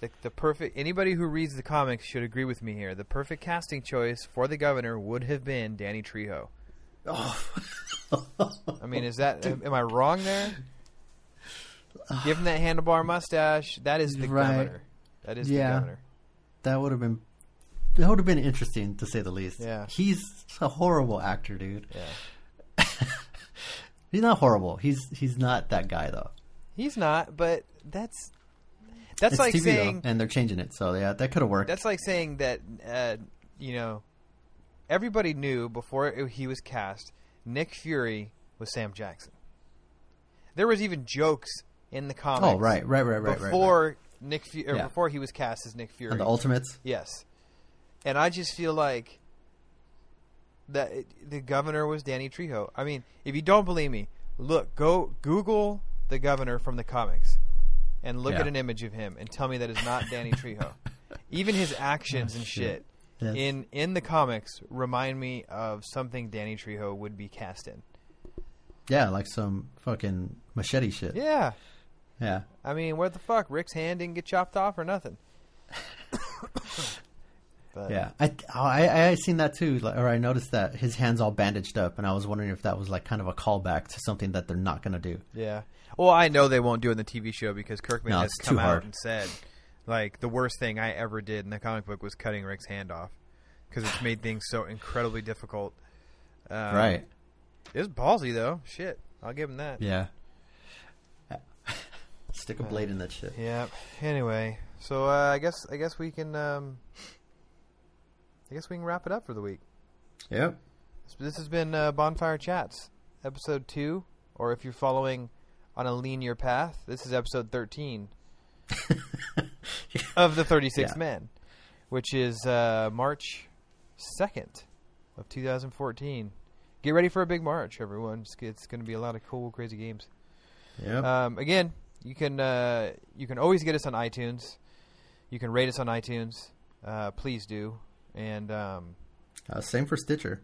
Speaker 1: The, the perfect anybody who reads the comics should agree with me here. The perfect casting choice for the governor would have been Danny Trejo.
Speaker 2: Oh.
Speaker 1: I mean, is that am I wrong there? Give him that handlebar mustache. That is the
Speaker 2: Right.
Speaker 1: governor. That is
Speaker 2: Yeah.
Speaker 1: the governor.
Speaker 2: that would have been that would have been interesting to say the least.
Speaker 1: Yeah.
Speaker 2: he's a horrible actor, dude.
Speaker 1: Yeah,
Speaker 2: He's not horrible. He's he's not that guy though.
Speaker 1: he's not. But that's that's
Speaker 2: it's
Speaker 1: like
Speaker 2: TV
Speaker 1: saying
Speaker 2: though, and they're changing it. So yeah, that could have worked.
Speaker 1: that's like saying that uh, you know everybody knew before he was cast Nick Fury was Sam Jackson. There was even jokes in the oh, comics.
Speaker 2: oh right, right, right, right, right,
Speaker 1: before Nick Fu- or
Speaker 2: Yeah.
Speaker 1: before he was cast as Nick. Fury.
Speaker 2: And the Ultimates.
Speaker 1: Yes, and I just feel like that it- the governor was Danny Trejo. I mean, if you don't believe me, look, go Google the governor from the comics, and look
Speaker 2: Yeah.
Speaker 1: at an image of him and tell me that is not Danny Trejo. Even his actions oh, and shit
Speaker 2: Yes.
Speaker 1: in in the comics remind me of something Danny Trejo would be cast in.
Speaker 2: Yeah, like some fucking machete shit.
Speaker 1: Yeah,
Speaker 2: Yeah.
Speaker 1: I mean, what the fuck? Rick's hand didn't get chopped off or nothing. but,
Speaker 2: Yeah, I, I I seen that too, or I noticed that his hands all bandaged up, and I was wondering if that was like kind of a callback to something that they're not gonna do.
Speaker 1: Yeah. Well, I know they won't do it in the TV show because Kirkman
Speaker 2: No,
Speaker 1: has come out
Speaker 2: hard.
Speaker 1: and said, like, the worst thing I ever did in the comic book was cutting Rick's hand off because it's made things so incredibly difficult. Um,
Speaker 2: right.
Speaker 1: It's ballsy though. Shit, I'll give him that.
Speaker 2: Yeah. Stick a blade in that shit.
Speaker 1: Yeah. Anyway, so uh, I guess I guess we can um, I guess we can wrap it up for the week.
Speaker 2: Yep.
Speaker 1: This- has been uh, Bonfire Chats, episode two, or if you're following on a linear path, this is episode thirteen of the Thirty Six
Speaker 2: Yeah.
Speaker 1: Men, which is uh, March second of 2014. Get ready for a big March, everyone. It's, it's going to be a lot of cool, crazy games.
Speaker 2: Yep.
Speaker 1: Um, again, you can uh, you can always get us on iTunes. You can rate us on iTunes. Uh, please do. And um,
Speaker 2: Uh, same for Stitcher.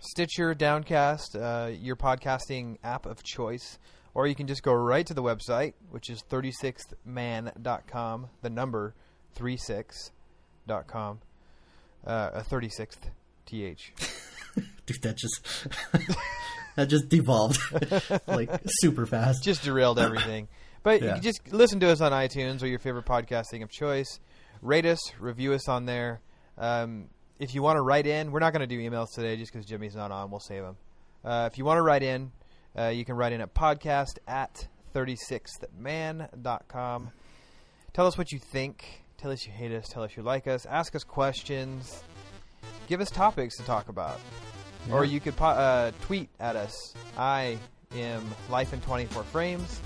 Speaker 1: Stitcher, Downcast, uh, your podcasting app of choice. Or you can just go right to the website, which is 36thman.com, the number 36.com, uh, a 36th TH.
Speaker 2: Dude, that just that just devolved like super fast.
Speaker 1: just derailed everything. But you can just listen to us on iTunes or your favorite podcasting of choice. Rate us, review us on there. Um, if you want to write in, we're not going to do emails today just because Jimmy's not on. We'll save them. Uh, if you want to write in, uh, you can write in at podcast at 36thman.com. Tell us what you think. Tell us you hate us. Tell us you like us. Ask us questions. Give us topics to talk about. Or you could po- uh, tweet at us. I am Life in 24 Frames.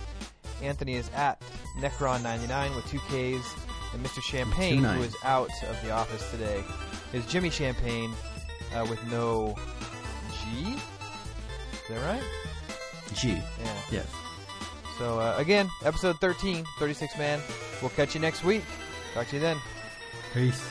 Speaker 1: Anthony is at Necron99 with two Ks. And Mr. Champagne,
Speaker 2: Two
Speaker 1: who
Speaker 2: nines.
Speaker 1: is out of the office today, is Jimmy Champagne uh, with no G? Is that right?
Speaker 2: G.
Speaker 1: Yeah.
Speaker 2: Yes.
Speaker 1: So, uh, again, episode 13, 36 Man. We'll catch you next week. Talk to you then.
Speaker 2: Peace.